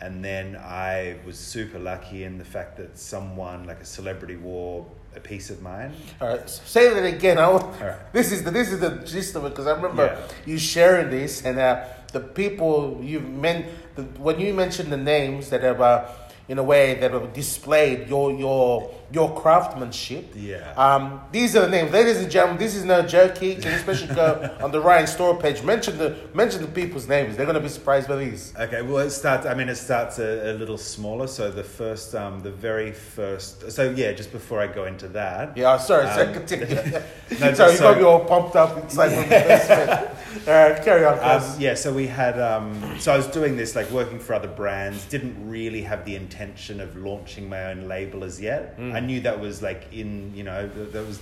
And then I was super lucky in the fact that someone like a celebrity wore a piece of mine. All right, say that again. I want, right. This is the this is the gist of it because I remember Yeah. you sharing this and uh, the people you meant the, when you mentioned the names that have uh, in a way that displayed your your your craftsmanship. Yeah. Um, these are the names, ladies and gentlemen. This is no joke. You can especially go on the Ryan store page. Mention the mention the people's names. They're gonna be surprised by these. Okay, well, it starts. I mean, it starts a, a little smaller. So the first, um, the very first. So yeah, just before I go into that, Yeah, sorry, sorry, Um, continue. No, sorry, you got me all pumped up. It's like we. All right, carry on, Um, yeah, so we had. Um, so I was doing this, like working for other brands. Didn't really have the intention of launching my own label as yet. Mm. I knew that was like in, you know, th- that was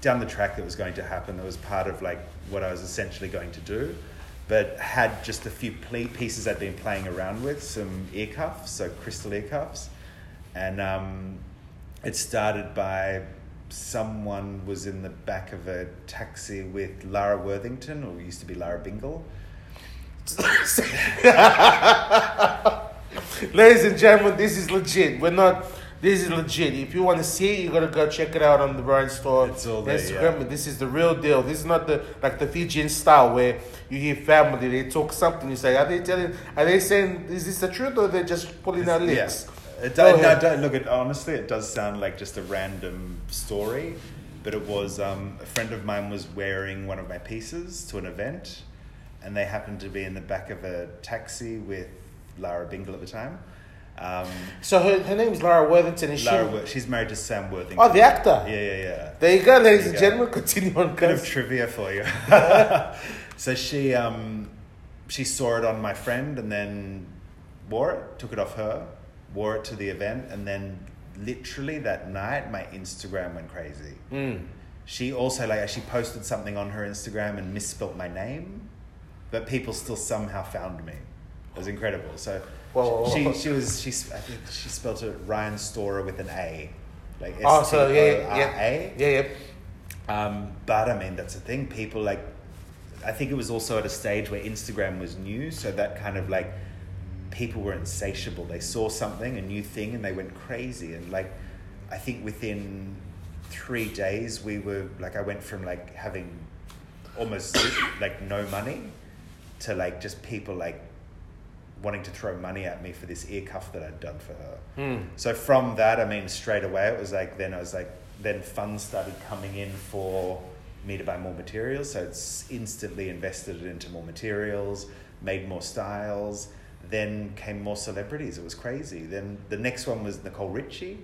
down the track that was going to happen. That was part of like what I was essentially going to do. But had just a few pieces I'd been playing around with, some ear cuffs, so crystal ear cuffs, and um, it started by someone was in the back of a taxi with Lara Worthington, or used to be Lara Bingle. Ladies and gentlemen, this is legit. We're not. This is legit. If you want to see it, you gotta go check it out on the Ryan Storer It's all there, Instagram. yeah. This is the real deal. This is not the like the Fijian style where you hear family they talk something. You say, are they telling? Are they saying is this the truth or they're just pulling out Yeah. It Go do- no, don't- look, it, honestly, it does sound like just a random story, but it was um, a friend of mine was wearing one of my pieces to an event, and they happened to be in the back of a taxi with Lara Bingle at the time. Um, So her, her name is Lara Worthington, and she. Lara, Wor- she's married to Sam Worthington. Oh, the actor. Yeah, yeah, yeah. There you go, ladies There and you go. gentlemen. Continue on, bit of trivia for you. so she um, she saw it on my friend and then wore it, took it off her, wore it to the event, and then literally that night my Instagram went crazy. Mm. She also like she posted something on her Instagram and misspelt my name, but people still somehow found me. It was incredible. So Whoa, whoa, whoa. she she was she I think she spelled it Ryan Storer with an A, like Oh, yeah, yeah, S-T-O-R-A. yeah, yeah. Um, but I mean, that's the thing. People like, I think it was also at a stage where Instagram was new, so that kind of like, people were insatiable. They saw something, a new thing, and they went crazy. And like, I think within three days, we were like, I went from like having almost like no money to like just people like wanting to throw money at me for this ear cuff that I'd done for her. Mm. So from that, I mean, straight away, it was like then I was like, then funds started coming in for me to buy more materials. So it's instantly invested into more materials, made more styles. Then came more celebrities. It was crazy. Then the next one was Nicole Richie.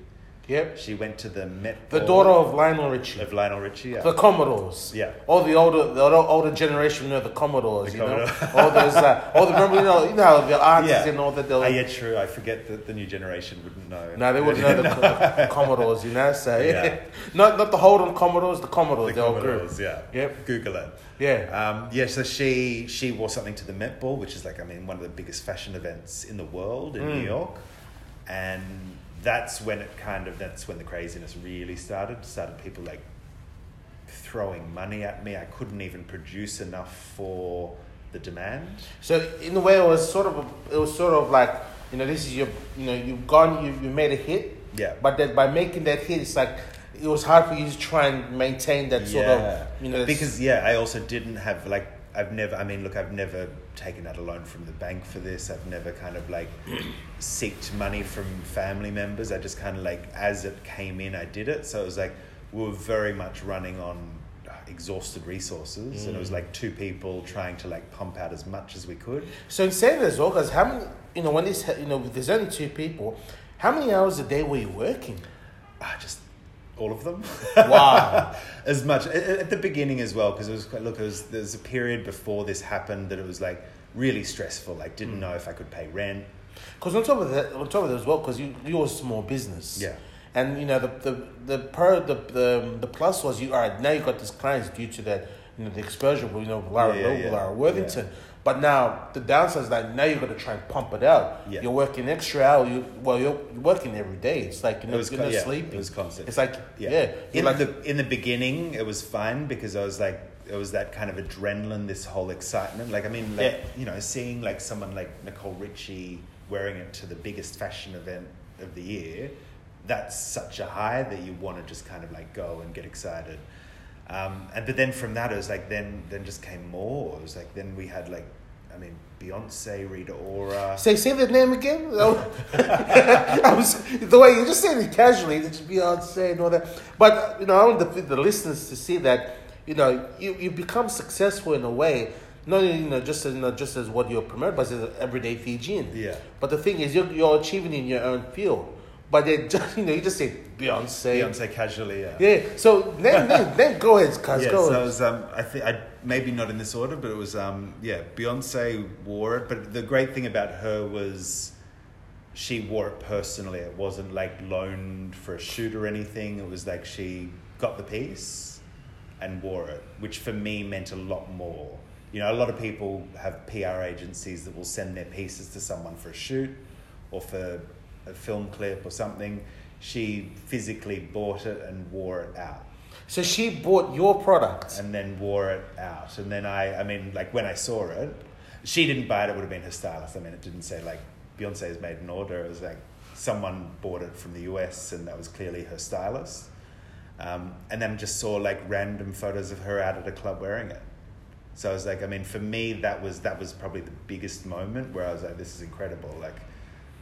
Yep. She went to the Met. The daughter of Lionel Richie. of Lionel Richie. Yeah. The Commodores. Yeah. All the older, the older, older generation know the Commodores. The you know, all those, uh, all the remember, you know, you know the aunties Yeah. and all that. They'll, Ah, yeah, true. I forget that the new generation wouldn't know. No, they wouldn't know the, the Commodores. You know, so Yeah. not not the Holden Commodores, the Commodores. The the old group. Commodores, yeah. Yep. Google it. Yeah. Um, yeah, so she she wore something to the Met Ball, which is like I mean one of the biggest fashion events in the world in Mm. New York, and that's when it kind of that's when the craziness really started. Started people like throwing money at me. I couldn't even produce enough for the demand. So in a way, it was sort of a, it was sort of like you know this is your you know you've gone you you made a hit, Yeah. but that by making that hit, it's like it was hard for you to try and maintain that sort of you know because yeah i also didn't have like i've never i mean look i've never taken out a loan from the bank for this. I've never kind of like seeked money from family members. I just kind of like as it came in i did it. So it was like we were very much running on exhausted resources. And it was Mm. like two people trying to like pump out as much as we could. So in saying this, well, because how many you know when this you know there's only two people, how many hours a day were you working? ah, just all of them. Wow. as much at, at the beginning as well, because it was quite, look, it was there's a period before this happened that it was like really stressful. Like didn't Hmm. know if I could pay rent. Because on top of that, on top of that as well, because you you're a small business. Yeah. And you know the the the pro the the, the plus was you all right now you got these clients due to that you know the exposure you know Lara Yeah, yeah, yeah. Lara Worthington. But now the downside is that now you're going to try and pump it out. Yeah. You're working extra hour. You well you're working every day. It's like you're It not, was you're co- not yeah, sleeping. it was constant. It's like yeah, Yeah. In like the in the beginning, it was fun because I was like, it was that kind of adrenaline, this whole excitement. Like I mean, like Yeah. you know, seeing like someone like Nicole Richie wearing it to the biggest fashion event of the year, that's such a high that you want to just kind of like go and get excited. Um, and but then from that, it was like then then just came more. It was like then we had like, I mean, Beyonce, Rita Ora. Say say the name again. I was the way you just said it casually. It's Beyonce and all that. But you know, I want the, the listeners to see that you know you, you become successful in a way. Not you know just as you know, just as what you're promoting, but as an everyday Fijian. Yeah. But the thing is, you're, you're achieving in your own field. But then just you know you just say Beyonce. Beyonce casually, yeah. Yeah. So then, then, then go ahead, cuz yeah, go. so it ahead. was, um, I think, I maybe not in this order, but it was, um, yeah, Beyonce wore it. But the great thing about her was she wore it personally. It wasn't like loaned for a shoot or anything. It was like she got the piece and wore it, which for me meant a lot more. You know, a lot of people have PR agencies that will send their pieces to someone for a shoot or for a film clip or something. She physically bought it and wore it out so she bought your product. and then wore it out. And then I, I mean, like when I saw it, she didn't buy it. It would have been her stylist. I mean, it didn't say like Beyonce has made an order. It was like someone bought it from the US, and that was clearly her stylist. Um, and then just saw like random photos of her out at a club wearing it. So I was like, I mean, for me, that was that was probably the biggest moment where I was like, this is incredible. Like,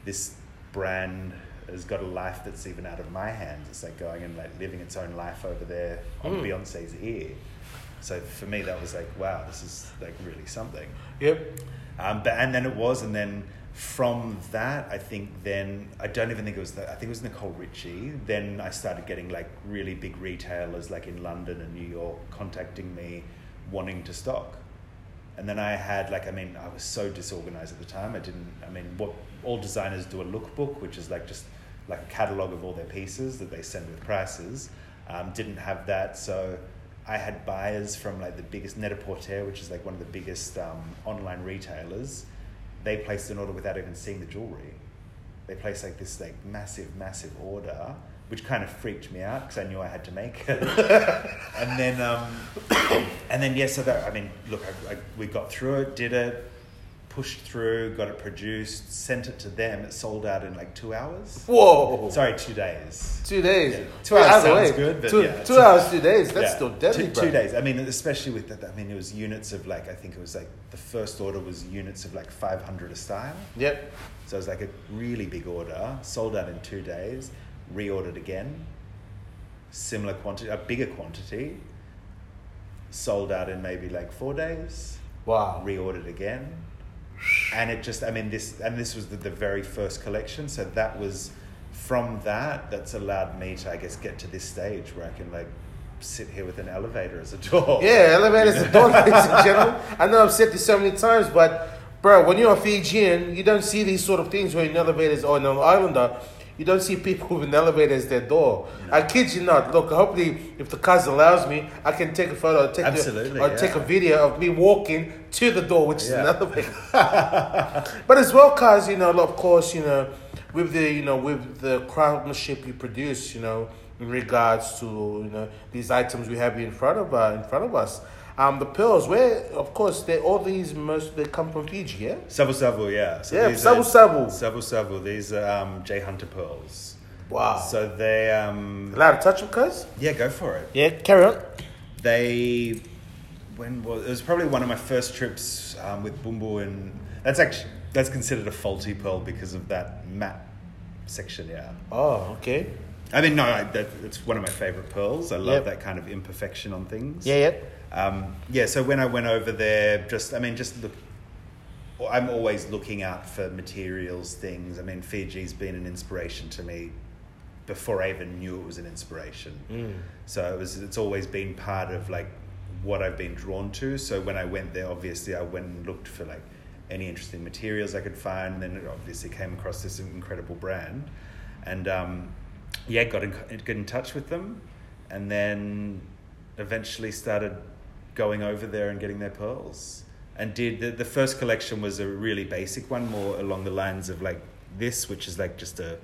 this brand has got a life that's even out of my hands. It's like going and like living its own life over there on Mm. Beyonce's ear. So for me, that was like, wow, this is like really something. Yep. Um, but and then it was, and then from that, I think then I don't even think it was that. I think it was Nicole Richie. Then I started getting like really big retailers, like in London and New York, contacting me, wanting to stock. And then I had like I mean I was so disorganized at the time. I didn't. I mean, what all designers do a lookbook, which is like just like a catalog of all their pieces that they send with prices. Um, didn't have that, so I had buyers from like the biggest Net-a-Porter, which is like one of the biggest um, online retailers. They placed an order without even seeing the jewelry. They placed like this like massive, massive order, which kind of freaked me out because I knew I had to make it. and then, um, and then yeah. So that I mean, look, I, I, we got through it, did it, pushed through, got it produced, sent it to them. It sold out in like two hours. Whoa. Sorry, two days. Two days. Yeah. Two hours Either sounds way, good, but two, yeah, two two- hours, two days. That's Yeah. still deadly, two, two days. I mean, especially with that. I mean, it was units of like I think it was like the first order was units of like five hundred a style. Yep. So it was like a really big order, sold out in two days, reordered again, similar quantity, a bigger quantity, sold out in maybe like four days, Wow. reordered again. And it just, I mean, this, and this was the, the very first collection. So that was from that, that's allowed me to, I guess, get to this stage where I can like sit here with an elevator as a door. Yeah, elevator as a door, ladies and gentlemen. I know I've said this so many times, but bro, when you're a Fijian, you don't see these sort of things where in elevators or in an islander. You don't see people with an elevator as their door. I kid you not. Look, hopefully, if the cuz allows me, I can take a photo or take, Absolutely, a, or yeah. take a video of me walking to the door, which is an Yeah. elevator. but as well, cuz you know, of course, you know, with the you know with the craftsmanship you produce, you know, in regards to you know these items we have in front of uh, in front of us. Um, the pearls, where of course they all these most they come from Fiji, yeah. Savu Savu, yeah. So Yeah, are- Sabu. Savu Savu. These are um, J Hunter pearls. Wow. So they, um, Allowed to touch them, cuz? yeah, go for it. Yeah, carry on. They, when was it was probably one of my first trips um, with Bumbu, and that's actually that's considered a faulty pearl because of that matte section. Yeah, Oh, okay. I mean, no, I, that, it's one of my favorite pearls. I love Yep. that kind of imperfection on things. Yeah, yeah. Um, yeah, so when I went over there, just I mean, just look. I'm always looking out for materials, things. I mean, Fiji's been an inspiration to me before I even knew it was an inspiration. Mm. So it was it's always been part of like what I've been drawn to. So when I went there, obviously I went and looked for like any interesting materials I could find. And then it obviously came across this incredible brand, and um, yeah, got in, got in touch with them, and then eventually started going over there and getting their pearls. And did the, the first collection was a really basic one, more along the lines of like this, which is like just a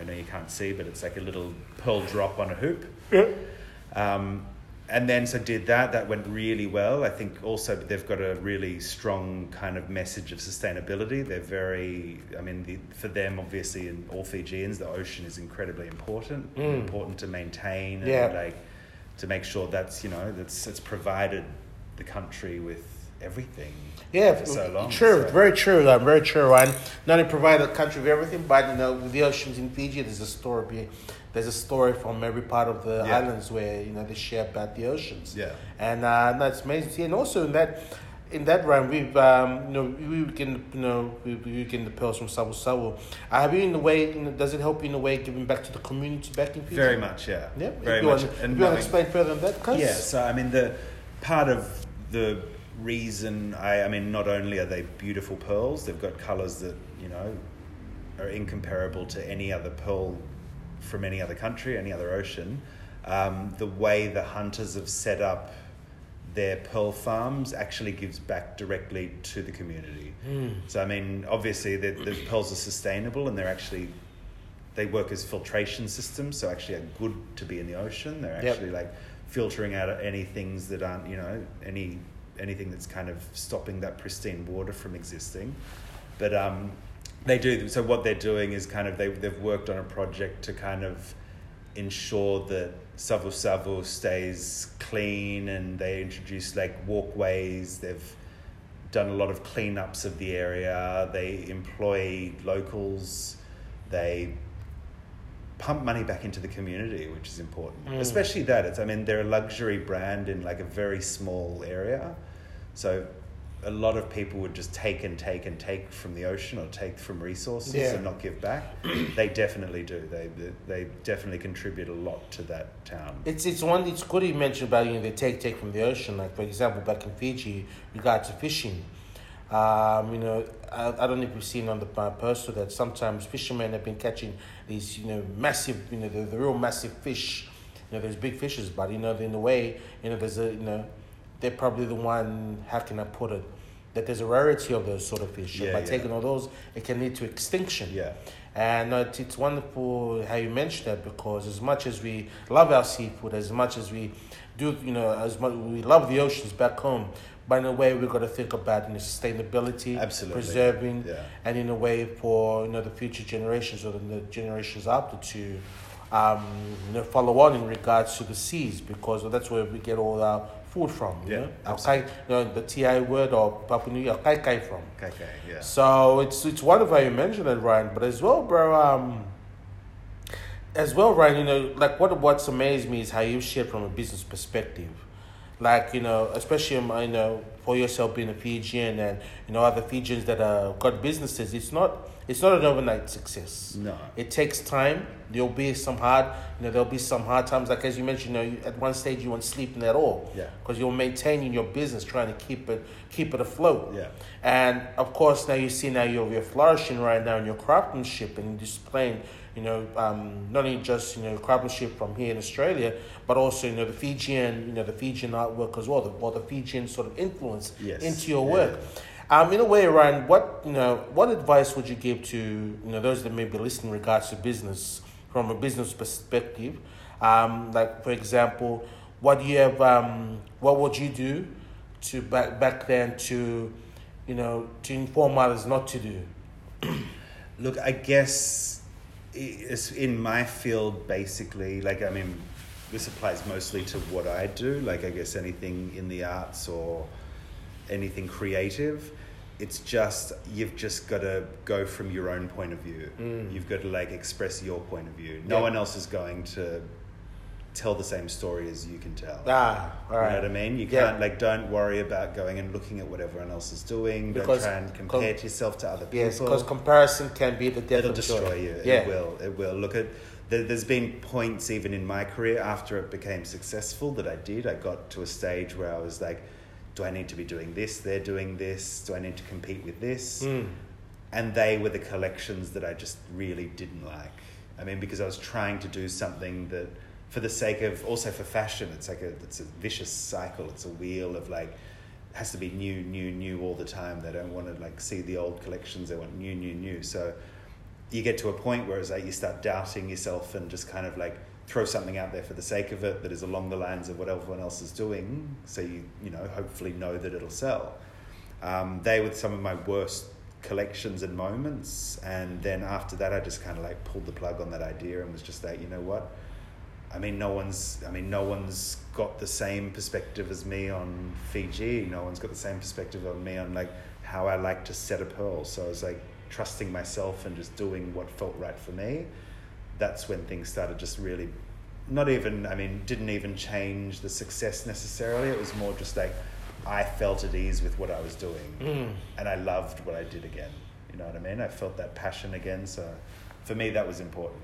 I know you can't see, but it's like a little pearl drop on a hoop. Um, and then so did that. That went really well. I think also they've got a really strong kind of message of sustainability. They're very, I mean, the, for them obviously in all Fijians, the ocean is incredibly important. Mm. Important to maintain and Yeah. like to make sure that's you know that's it's provided the country with everything. Yeah, for so long. true, so- very true, uh, very true. And not only provide the country with everything, but you know, with the oceans in Fiji, there's a story. There's a story from every part of the Yeah. islands where you know they share about the oceans. Yeah. and uh, that's amazing. And also in that, in that round, we've um, you know we we can you know we we get the pearls from Savu Savu. Uh, have you in a way? You know, does it help you in a way giving back to the community back in Fiji? Very much, yeah. Yeah. Very if you much. Want, And if you want to explain further on that, Cuz? Yeah, so I mean the part of the reason I I mean not only are they beautiful pearls, they've got colours that, you know, are incomparable to any other pearl from any other country, any other ocean. Um, the way the hunters have set up their pearl farms actually gives back directly to the community. Mm. So I mean, obviously the, the pearls are sustainable and they're actually they work as filtration systems, so actually are good to be in the ocean. They're Yep. actually like filtering out any things that aren't you know any anything that's kind of stopping that pristine water from existing. But um, they do so. What they're doing is kind of they they've worked on a project to kind of ensure that Savu Savu stays clean, and they introduce like walkways. They've done a lot of cleanups of the area. They employ locals. They pump money back into the community, which is important. Mm. Especially that it's I mean they're a luxury brand in like a very small area, so a lot of people would just take and take and take from the ocean or take from resources Yeah. and not give back. they definitely do. They they definitely contribute a lot to that town. It's it's one. It's good you mentioned about you know they take take from the ocean. Like for example, back in Fiji, regards to fishing. Um, you know, I, I don't know if you've seen on the uh, poster that sometimes fishermen have been catching these you know massive you know the, the real massive fish. You know, there's big fishes, but you know in a way you know there's a you know they're probably the one. How can I put it? That there's a rarity of those sort of fish. Yeah, by yeah. taking all those, it can lead to extinction. Yeah. And uh, it's, it's wonderful how you mentioned that because as much as we love our seafood, as much as we do, you know, as much we love the oceans back home, but in a way we've got to think about you know, sustainability, Absolutely. preserving, Yeah. and in a way for you know the future generations or the, the generations after to um, you know follow on in regards to the seas because that's where we get all our food from. You Yeah, know, our kai, you know the Ti word or Papua New Guinea, kai kai from. Okay, okay, yeah. So it's it's wonderful you mentioned it, Ryan. But as well, bro, um, as well, Ryan, you know, like what what's amazed me is how you share from a business perspective. Like you know, especially um, you know for yourself being a Fijian and you know other Fijians that are got businesses. It's not it's not an overnight success. No. It takes time. There'll be some hard, you know, there'll be some hard times. Like as you mentioned, you know, you, at one stage you weren't sleeping at all. Yeah. Because you're maintaining your business, trying to keep it keep it afloat. Yeah. And of course, now you see now you're, you're flourishing right now in your craftsmanship and displaying, you know, um, not only just you know craftsmanship from here in Australia, but also you know the Fijian, you know, the Fijian artwork as well, the, or the Fijian sort of influence Yes. into your Yeah. Um, in a way, Ryan, what you know, what advice would you give to you know those that may be listening in regards to business from a business perspective? Um, like for example, what do you have? Um, what would you do to back back then to, you know, to inform others not to do? Look, I guess it's in my field, basically, like, I mean, this applies mostly to what I do, like, I guess anything in the arts or anything creative. It's just, you've just got to go from your own point of view. Mm. You've got to, like, express your point of view. No Yeah. one else is going to tell the same story as you can tell. Ah, all right. You know what I mean? You can't like don't worry about going and looking at what everyone else is doing. Because don't try and compare yourself to other people. Yes, because comparison can be the death It'll of destroy you. Yeah. It will. It will. Look at there, there's been points even in my career after it became successful that I did. I got to a stage where I was like, do I need to be doing this? They're doing this. Do I need to compete with this? Mm. And they were the collections that I just really didn't like. I mean, because I was trying to do something that, for the sake of, also for fashion, it's like a, it's a vicious cycle. It's a wheel of like, has to be new, new, new all the time. They don't want to like see the old collections. They want new, new, new. So you get to a point where it's like you start doubting yourself and just kind of like throw something out there for the sake of it that is along the lines of what everyone else is doing. So you, you know, hopefully know that it'll sell. Um, they were some of my worst collections and moments. And then after that, I just kind of like pulled the plug on that idea and was just like, you know what? I mean, no one's. I mean, no one's got the same perspective as me on Fiji. No one's got the same perspective on me on like how I like to set a pearl. So I was like trusting myself and just doing what felt right for me. That's when things started just really, not even. I mean, didn't even change the success necessarily. It was more just like I felt at ease with what I was doing, Mm. and I loved what I did again. You know what I mean? I felt that passion again. So for me, that was important.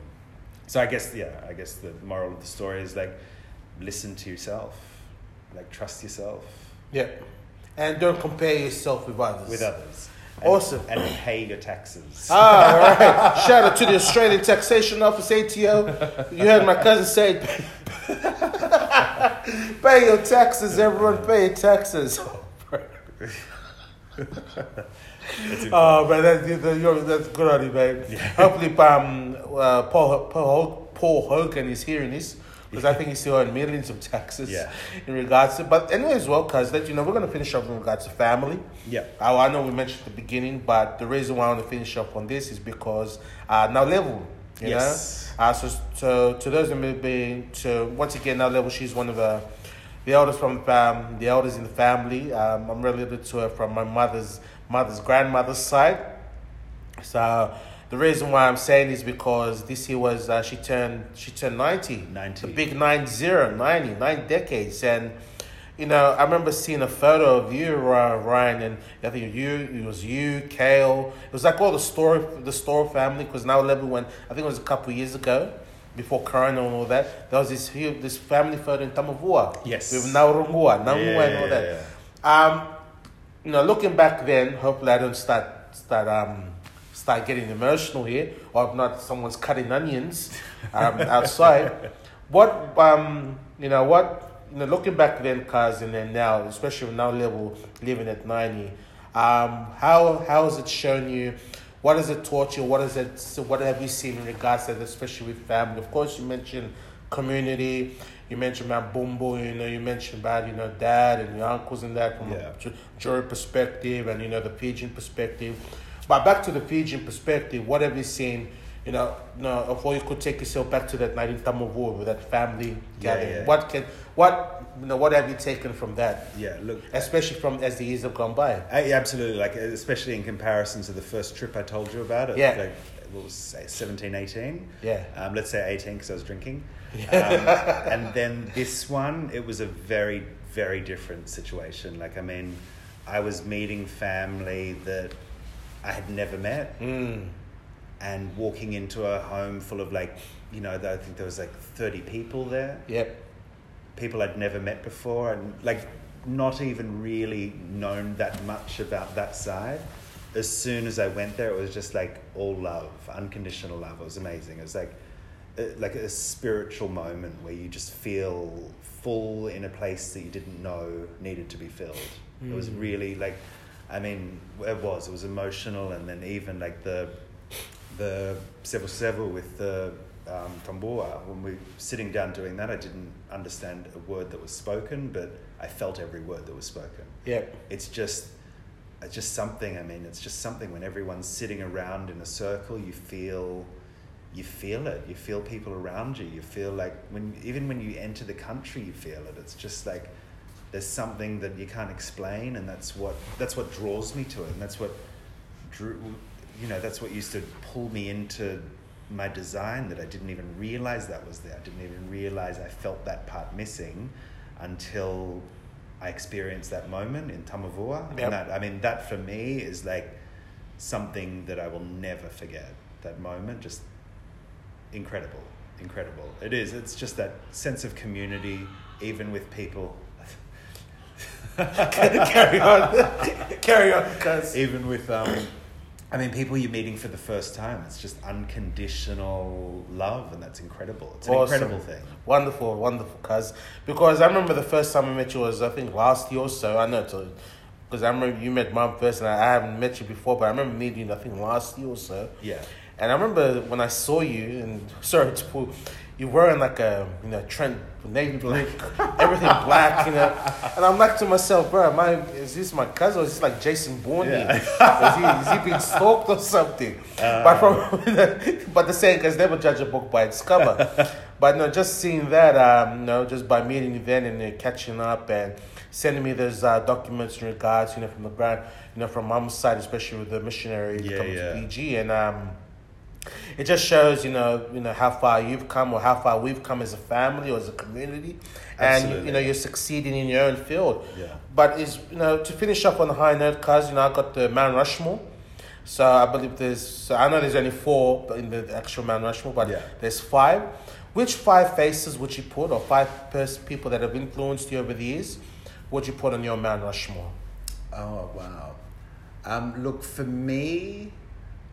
So I guess yeah, I guess the moral of the story is like listen to yourself, like trust yourself Yeah. And don't compare yourself with others. with others. And, Awesome. And pay your taxes. Ah, all right. Shout out to the Australian Taxation Office, ATO. You heard my cousin say, pay your taxes, everyone pay your taxes. Oh, man, that, that, that's good on you, man. Hopefully, um, uh, Paul, Paul, Paul Hogan is hearing this because I think he's still in millions of taxes Yeah. in regards to. But anyways, well, cuz that you know, we're gonna finish up in regards to family. yeah. I, I know we mentioned at the beginning, but the reason why I want to finish up on this is because uh, now level, you Yes. know. Uh, so, so to those that may be, to once again, now level, she's one of the the eldest from um, the eldest in the family. Um, I'm related to her from my mother's mother's grandmother's side. So the reason why I'm saying is because this year was uh, she turned she turned 90. 90. The big nine zero, 90, nine decades. And you know, I remember seeing a photo of you, Ry- Ryan, and I think you, it was you, Kale. It was like all the store, the store family. Because now level when I think it was a couple of years ago, before Corona and all that. There was this this family photo in Tamavua. Yes. with Naurungua, Namua, and all that. Um, you know, looking back then, hopefully I don't start start um start getting emotional here, or if not, someone's cutting onions um, outside. What um you know what you know looking back then, cars and then now, especially now level living at ninety, um how how has it shown you? What has it taught you? What is it? What have you seen in regards to that, especially with family? Of course, you mentioned community. You mentioned about Bumbo, you know, you mentioned about, you know, dad and your uncles and that from Yeah. a ju- jury perspective and, you know, the Fijian perspective. But back to the Fijian perspective, what have you seen, you know, you know, of all you could take yourself back to that night in Tamavua with that family Yeah, gathering. yeah. What can, what, you know, what have you taken from that? Yeah, look, Especially from as the years have gone by. I, yeah, absolutely. Like, especially in comparison to the first trip I told you about. It, Yeah. Like, what was say 17, 18? Yeah. Um, let's say 18 because I was drinking. Um, and then this one, it was a very, very different situation. Like, I mean, I was meeting family that I had never met Mm. and walking into a home full of like, you know, I think there was like 30 people there. Yep. people I'd never met before and like not even really known that much about that side. As soon as I went there, it was just like all love, unconditional love. It was amazing. It was like like a spiritual moment where you just feel full in a place that you didn't know needed to be filled. It was Mm. really like, I mean, it was. It was emotional, and then even like the the sevusevu with the um, Tambua, when we were sitting down doing that, I didn't understand a word that was spoken, but I felt every word that was spoken. Yep. It's just, it's just something. I mean, it's just something when everyone's sitting around in a circle, you feel, you feel it. You feel people around you. You feel like when even when you enter the country, you feel it. It's just like there's something that you can't explain, and that's what that's what draws me to it, and that's what drew, you know, that's what used to pull me into my design that I didn't even realize that was there. I didn't even realize I felt that part missing until I experienced that moment in Tamavua. Yep. And that, I mean, that for me is like something that I will never forget. That moment, just incredible. incredible. It is. It's just that sense of community, even with people. Carry on. Carry on, cuz. even with um, I mean, people you're meeting for the first time. It's just unconditional love, and that's incredible. It's an Awesome. incredible thing. Wonderful, wonderful, cuz. Because I remember the first time I met you was, I think, last year or so. I know, because I remember you met mom first, and I haven't met you before, but I remember meeting you, I think, last year or so. Yeah. And I remember when I saw you, and sorry to pull, you wearing like a you know Trent navy blue, everything black, you know. And I'm like to myself, bro, I, is this my cousin or is this like Jason Bourne? Yeah. Is he is he being stalked or something? but from but the saying because never judge a book by its cover. but no, just seeing that, um, you know, just by meeting you then and uh, catching up and sending me those uh, documents in regards, you know, from the grand, you know, from mom's side, especially with the missionary Yeah, coming yeah. to PG and um it just shows you know you know how far you've come or how far we've come as a family or as a community and you know you're succeeding in your own field Yeah. but is you know to finish up on a high note cuz you know I got the Mount Rushmore so I believe there's so I know there's only four in the actual Mount Rushmore but Yeah. there's five which five faces would you put or five pers- people that have influenced you over the years would you put on your Mount Rushmore Oh wow. Um, look for me.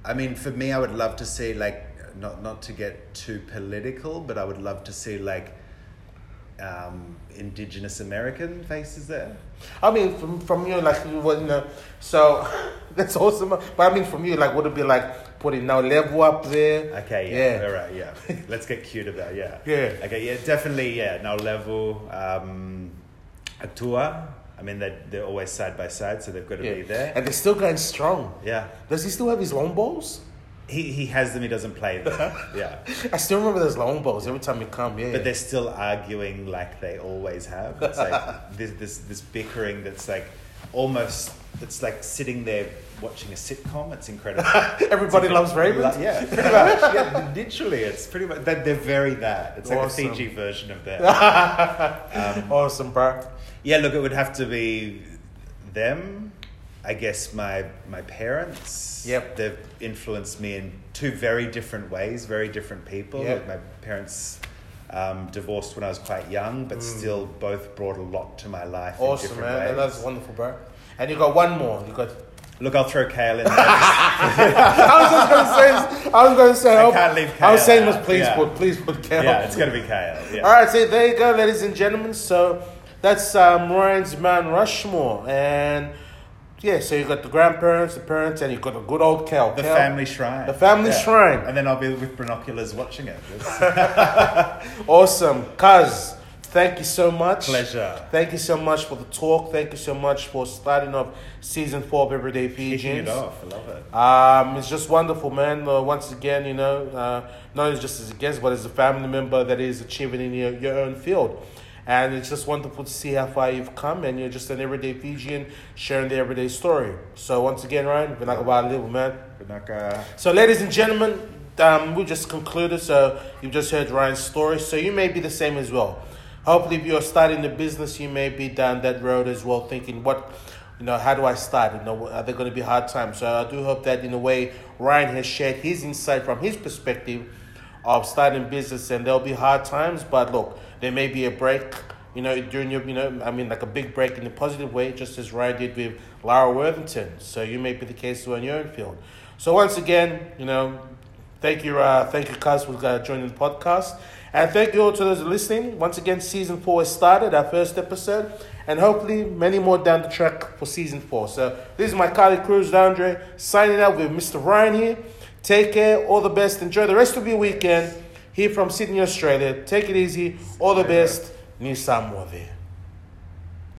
I mean, for me, I would love to see like not not to get too political, but I would love to see like um, Indigenous American faces there. I mean, from from you, like you know, so that's awesome. But I mean, from you, like, would it be like putting now level up there? Okay, yeah, Yeah. all right, yeah. Let's get cute about yeah. Yeah. Okay, yeah, definitely, yeah. Now level, um, Atua. I mean, they're, they're always side by side, so they've got to Yeah. be there. and they're still going strong. Yeah, Does he still have his long balls? he he has them. He doesn't play them. yeah, I still remember those long balls every time he come. Yeah, but they're still arguing like they always have. It's like this this this bickering that's like almost. It's like sitting there watching a sitcom. It's incredible. everybody loves Raymond. Like, yeah, pretty much. Yeah, literally, it's pretty much. They're, they're very that. It's like Awesome. a Fiji version of that. Um, awesome, bro. Yeah, look, it would have to be them. I guess my my parents. Yep. They've influenced me in two very different ways, very different people. Yep. Like my parents um, divorced when I was quite young, but still both brought a lot to my life in Mm. Awesome, different man. ways. That's wonderful, bro. And you got one more. You got. Look, I'll throw Kale in there. I was just gonna say. I was gonna say. I can't leave I was saying, was please yeah. put, please put Kale. yeah, it's going to be Kale. Yeah. All right, so there you go, ladies and gentlemen. So that's um, Ryan's man Rushmore, and yeah, so you got the grandparents, the parents, and you got the good old Cal. The Cal. family shrine. The family shrine. And then I'll be with binoculars watching it. Awesome, cuz. Thank you so much. pleasure. Thank you so much for the talk. Thank you so much for starting off season four of Everyday Kicking Fijians. it off. I love it. Um, it's just wonderful, man. Uh, once again, you know, uh, not just as a guest, but as a family member that is achieving in your, your own field. And it's just wonderful to see how far you've come, and you're just an everyday Fijian sharing the everyday story. So, once again, Ryan, Vinaka Little, man. Vinaka. So, ladies and gentlemen, um, we just concluded. So, you've just heard Ryan's story. So, you may be the same as well. Hopefully, if you're starting a business, you may be down that road as well, thinking, what, you know, how do I start? You know, are there going to be hard times? So, I do hope that in a way, Ryan has shared his insight from his perspective of starting business, and there'll be hard times, but look, there may be a break. You know, during your, you know, I mean, like a big break in a positive way, just as Ryan did with Lara Worthington. So you may be the case on your own field. So once again, you know, thank you, uh, thank you, Kaz, for uh, joining the podcast, and thank you all to those listening. Once again, season four has started, our first episode, and hopefully many more down the track for season four. So this is my colleague Cruz Andre signing out with Mr. Ryan here. Take care, all the best. Enjoy the rest of your weekend here from Sydney, Australia. Take it easy, all the best. Ni Samoa there.